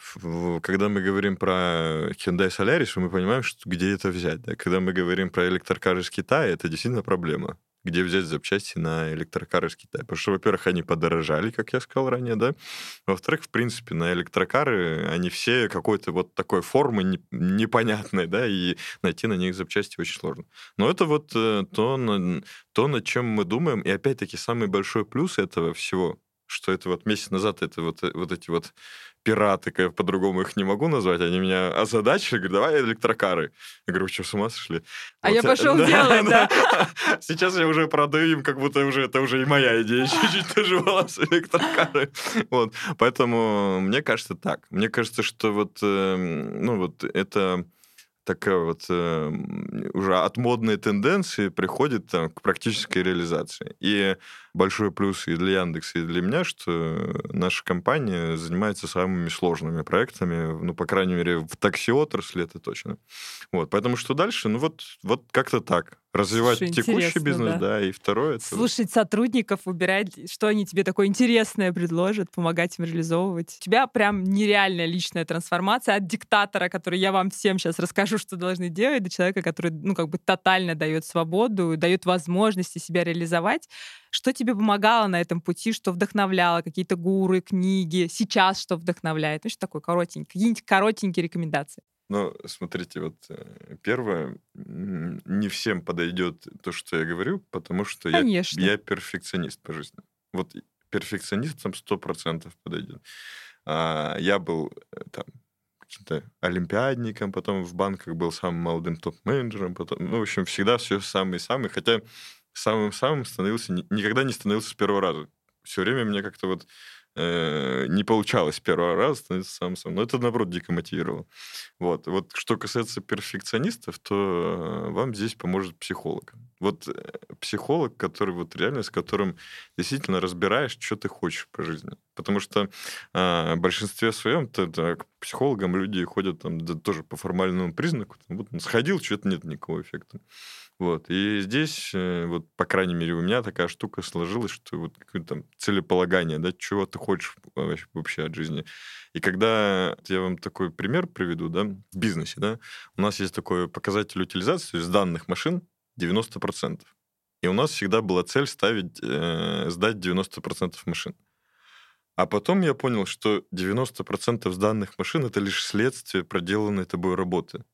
Когда мы говорим про Hyundai Solaris, мы понимаем, что, где это взять. Да? Когда мы говорим про электрокары из Китая, это действительно проблема. Где взять запчасти на электрокары из Китая? Потому что, во-первых, они подорожали, как я сказал ранее, да. Во-вторых, в принципе, на электрокары они все какой-то вот такой формы не- непонятной, да, и найти на них запчасти очень сложно. Но это вот э, то, на- то, над чем мы думаем. И опять-таки самый большой плюс этого всего, что это вот месяц назад это вот, вот эти вот пираты, как я по-другому их не могу назвать, они меня озадачили, говорят, давай электрокары. Я говорю, вы что, с ума сошли?
А вот, я пошел да, делать, да.
Сейчас я уже продаю им, как будто уже это уже и моя идея, чуть-чуть наживалась электрокары. Вот. Поэтому мне кажется так. Мне кажется, что вот, эм, ну вот это такая вот э, уже от модной тенденции приходит там, к практической реализации. И большой плюс и для Яндекса, и для меня, что наша компания занимается самыми сложными проектами, ну, по крайней мере, в такси-отрасли это точно. Вот, поэтому что дальше? Ну, вот, вот как-то так. Развивать Слушай, текущий бизнес, да. да, и второе... Это...
Слушать сотрудников, выбирать, что они тебе такое интересное предложат, помогать им реализовывать. У тебя прям нереальная личная трансформация от диктатора, который я вам всем сейчас расскажу, что должны делать, до человека, который, ну, как бы тотально дает свободу, дает возможности себя реализовать. Что тебе помогало на этом пути, что вдохновляло, какие-то гуры, книги, сейчас что вдохновляет? Ну, что такое коротенькое, какие-нибудь коротенькие рекомендации.
Ну, смотрите, вот э, первое, не всем подойдет то, что я говорю, потому что я, я перфекционист по жизни. Вот перфекционистам сто процентов подойдет. А, я был э, там каким-то олимпиадником, потом в банках был самым молодым топ-менеджером, потом, ну, в общем, всегда все самый-самый, хотя самым-самым становился, никогда не становился с первого раза. Все время мне как-то вот э, не получалось первого раза становиться самым самым. Но это, наоборот, дико мотивировало. Вот. вот что касается перфекционистов, то э, вам здесь поможет психолог. Вот э, психолог, который вот реально, с которым действительно разбираешь, что ты хочешь по жизни. Потому что э, в большинстве своем то, то, к психологам люди ходят там да, тоже по формальному признаку. Вот, сходил, что-то нет никакого эффекта. Вот. И здесь, э, вот, по крайней мере, у меня такая штука сложилась, что вот какое-то там целеполагание, да, чего ты хочешь вообще от жизни. И когда я вам такой пример приведу, да, в бизнесе, да, у нас есть такой показатель утилизации, то есть данных машин 90%. И у нас всегда была цель ставить, э, сдать 90% машин. А потом я понял, что 90% сданных машин — это лишь следствие проделанной тобой работы.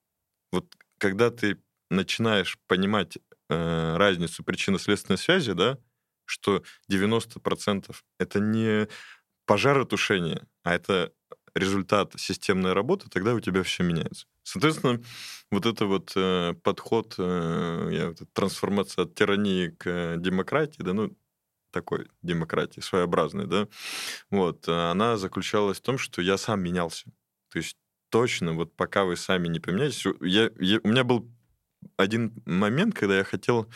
Вот когда ты начинаешь понимать э, разницу причинно-следственной связи, да, что 90% это не пожаротушение, а это результат системной работы, тогда у тебя все меняется. Соответственно, вот это вот э, подход, э, я, вот, трансформация от тирании к демократии, да, ну, такой демократии, своеобразной, да, вот, она заключалась в том, что я сам менялся. То есть точно, вот пока вы сами не поменяетесь, я, я, у меня был один момент, когда я хотел,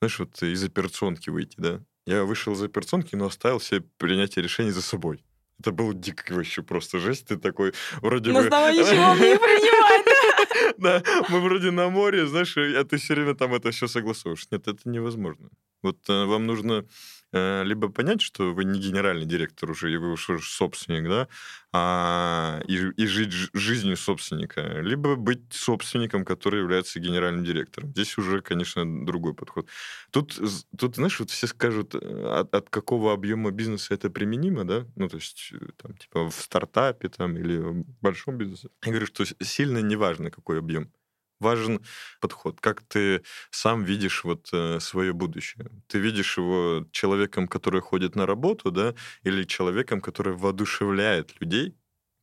знаешь, вот из операционки выйти, да. Я вышел из операционки, но оставил себе принятие решений за собой. Это было дико вообще просто жесть. Ты такой вроде
бы... Но ничего не принимать,
да? мы вроде на море, знаешь, а ты все время там это все согласуешь. Нет, это невозможно. Вот э, вам нужно либо понять, что вы не генеральный директор уже, и вы уже собственник, да, а, и, и жить жизнью собственника, либо быть собственником, который является генеральным директором. Здесь уже, конечно, другой подход. Тут, тут знаешь, вот все скажут, э, от, от какого объема бизнеса это применимо, да, ну, то есть, э, там, типа, в стартапе там или в большом бизнесе. Я говорю, что сильно неважно, какой объем важен подход, как ты сам видишь вот э, свое будущее. Ты видишь его человеком, который ходит на работу, да, или человеком, который воодушевляет людей,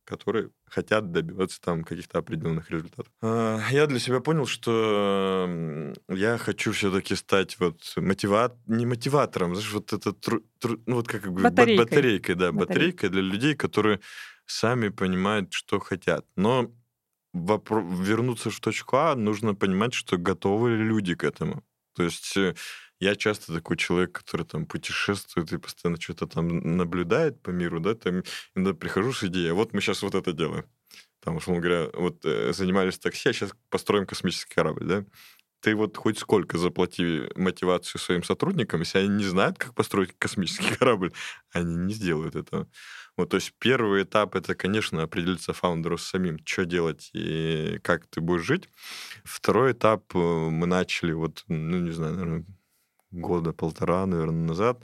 которые хотят добиваться там каких-то определенных результатов. А, я для себя понял, что я хочу все-таки стать вот мотиват, не мотиватором, знаешь, вот это тру... Тру... ну вот как
батарейкой,
батарейкой да, батарейкой. батарейкой для людей, которые сами понимают, что хотят. Но вопро- вернуться в точку А, нужно понимать, что готовы ли люди к этому. То есть э, я часто такой человек, который там путешествует и постоянно что-то там наблюдает по миру, да, там иногда прихожу с идеей, вот мы сейчас вот это делаем. Там, условно говоря, вот э, занимались такси, а сейчас построим космический корабль, да ты вот хоть сколько заплати мотивацию своим сотрудникам, если они не знают, как построить космический корабль, они не сделают этого. Вот, то есть первый этап это, конечно, определиться фаундеру самим, что делать и как ты будешь жить. Второй этап э, мы начали вот, ну, не знаю, наверное, года полтора, наверное, назад.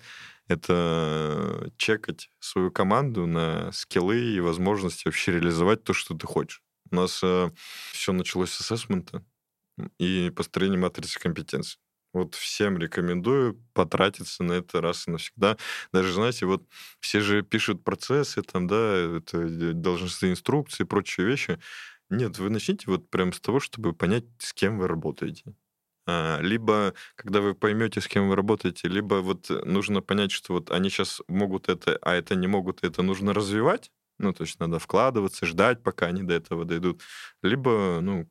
Это чекать свою команду на скиллы и возможности вообще реализовать то, что ты хочешь. У нас э, все началось с ассессмента и построение матрицы компетенций. Вот всем рекомендую потратиться на это раз и навсегда. Даже, знаете, вот все же пишут процессы, там, да, это э, должностные инструкции прочие вещи. Нет, вы начните вот прям с того, чтобы понять, с кем вы работаете. А, либо, когда вы поймете, с кем вы работаете, либо вот нужно понять, что вот они сейчас могут это, а это не могут, это нужно развивать. Ну, то есть надо вкладываться, ждать, пока они до этого дойдут. Либо, ну,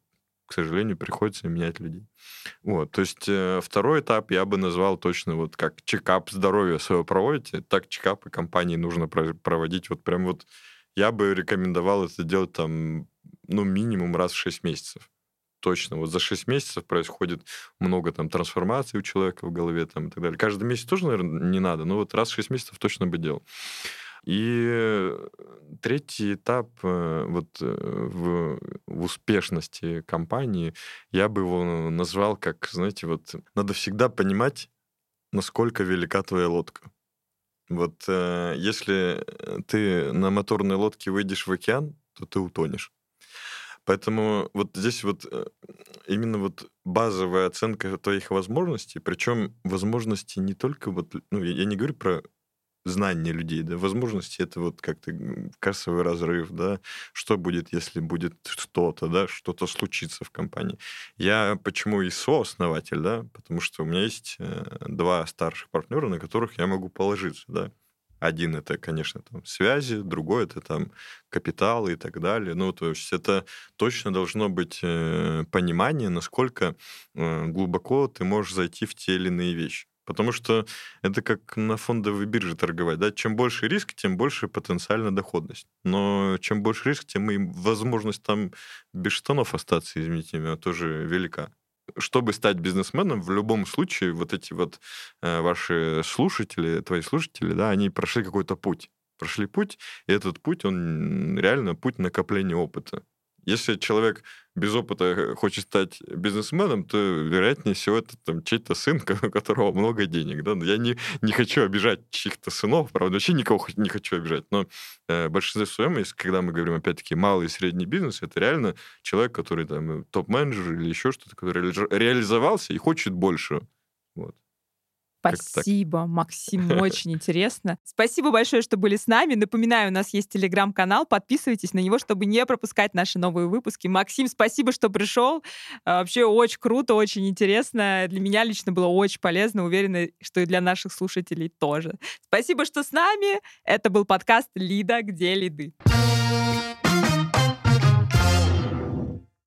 к сожалению, приходится менять людей. Вот, то есть э, второй этап я бы назвал точно вот как чекап здоровья своего проводите, так чекапы компании нужно проводить вот прям вот я бы рекомендовал это делать там, ну, минимум раз в 6 месяцев. Точно. Вот за 6 месяцев происходит много там трансформаций у человека в голове там, и так далее. Каждый месяц тоже, наверное, не надо, но вот раз в 6 месяцев точно бы делал. И третий этап э, вот э, в, в успешности компании, я бы его назвал как, знаете, вот надо всегда понимать, насколько велика твоя лодка. Вот э, если ты на моторной лодке выйдешь в океан, то ты утонешь. Поэтому вот здесь вот именно вот базовая оценка твоих возможностей, причем возможности не только вот, ну, я не говорю про знания людей, да, возможности это вот как-то кассовый разрыв, да, что будет, если будет что-то, да, что-то случится в компании. Я почему и сооснователь, да, потому что у меня есть э, два старших партнера, на которых я могу положиться, да. Один это, конечно, там связи, другой это там капитал и так далее. Ну, то есть это точно должно быть э, понимание, насколько э, глубоко ты можешь зайти в те или иные вещи. Потому что это как на фондовой бирже торговать. Да? Чем больше риск, тем больше потенциальная доходность. Но чем больше риск, тем и возможность там без штанов остаться, извините меня, тоже велика. Чтобы стать бизнесменом, в любом случае вот эти вот э, ваши слушатели, твои слушатели, да, они прошли какой-то путь. Прошли путь, и этот путь, он реально путь накопления опыта. Если человек без опыта хочет стать бизнесменом, то, вероятнее всего, это там чей-то сын, у которого много денег. Да? Я не, не хочу обижать чьих-то сынов, правда, вообще никого не хочу обижать. Но э, большинство своем, если, когда мы говорим, опять-таки, малый и средний бизнес, это реально человек, который там топ-менеджер или еще что-то, который реализовался и хочет больше. Вот.
Спасибо, Максим, очень интересно. Спасибо большое, что были с нами. Напоминаю, у нас есть телеграм-канал, подписывайтесь на него, чтобы не пропускать наши новые выпуски. Максим, спасибо, что пришел. А, вообще очень круто, очень интересно. Для меня лично было очень полезно, уверена, что и для наших слушателей тоже. Спасибо, что с нами. Это был подкаст «Лида. Где лиды?».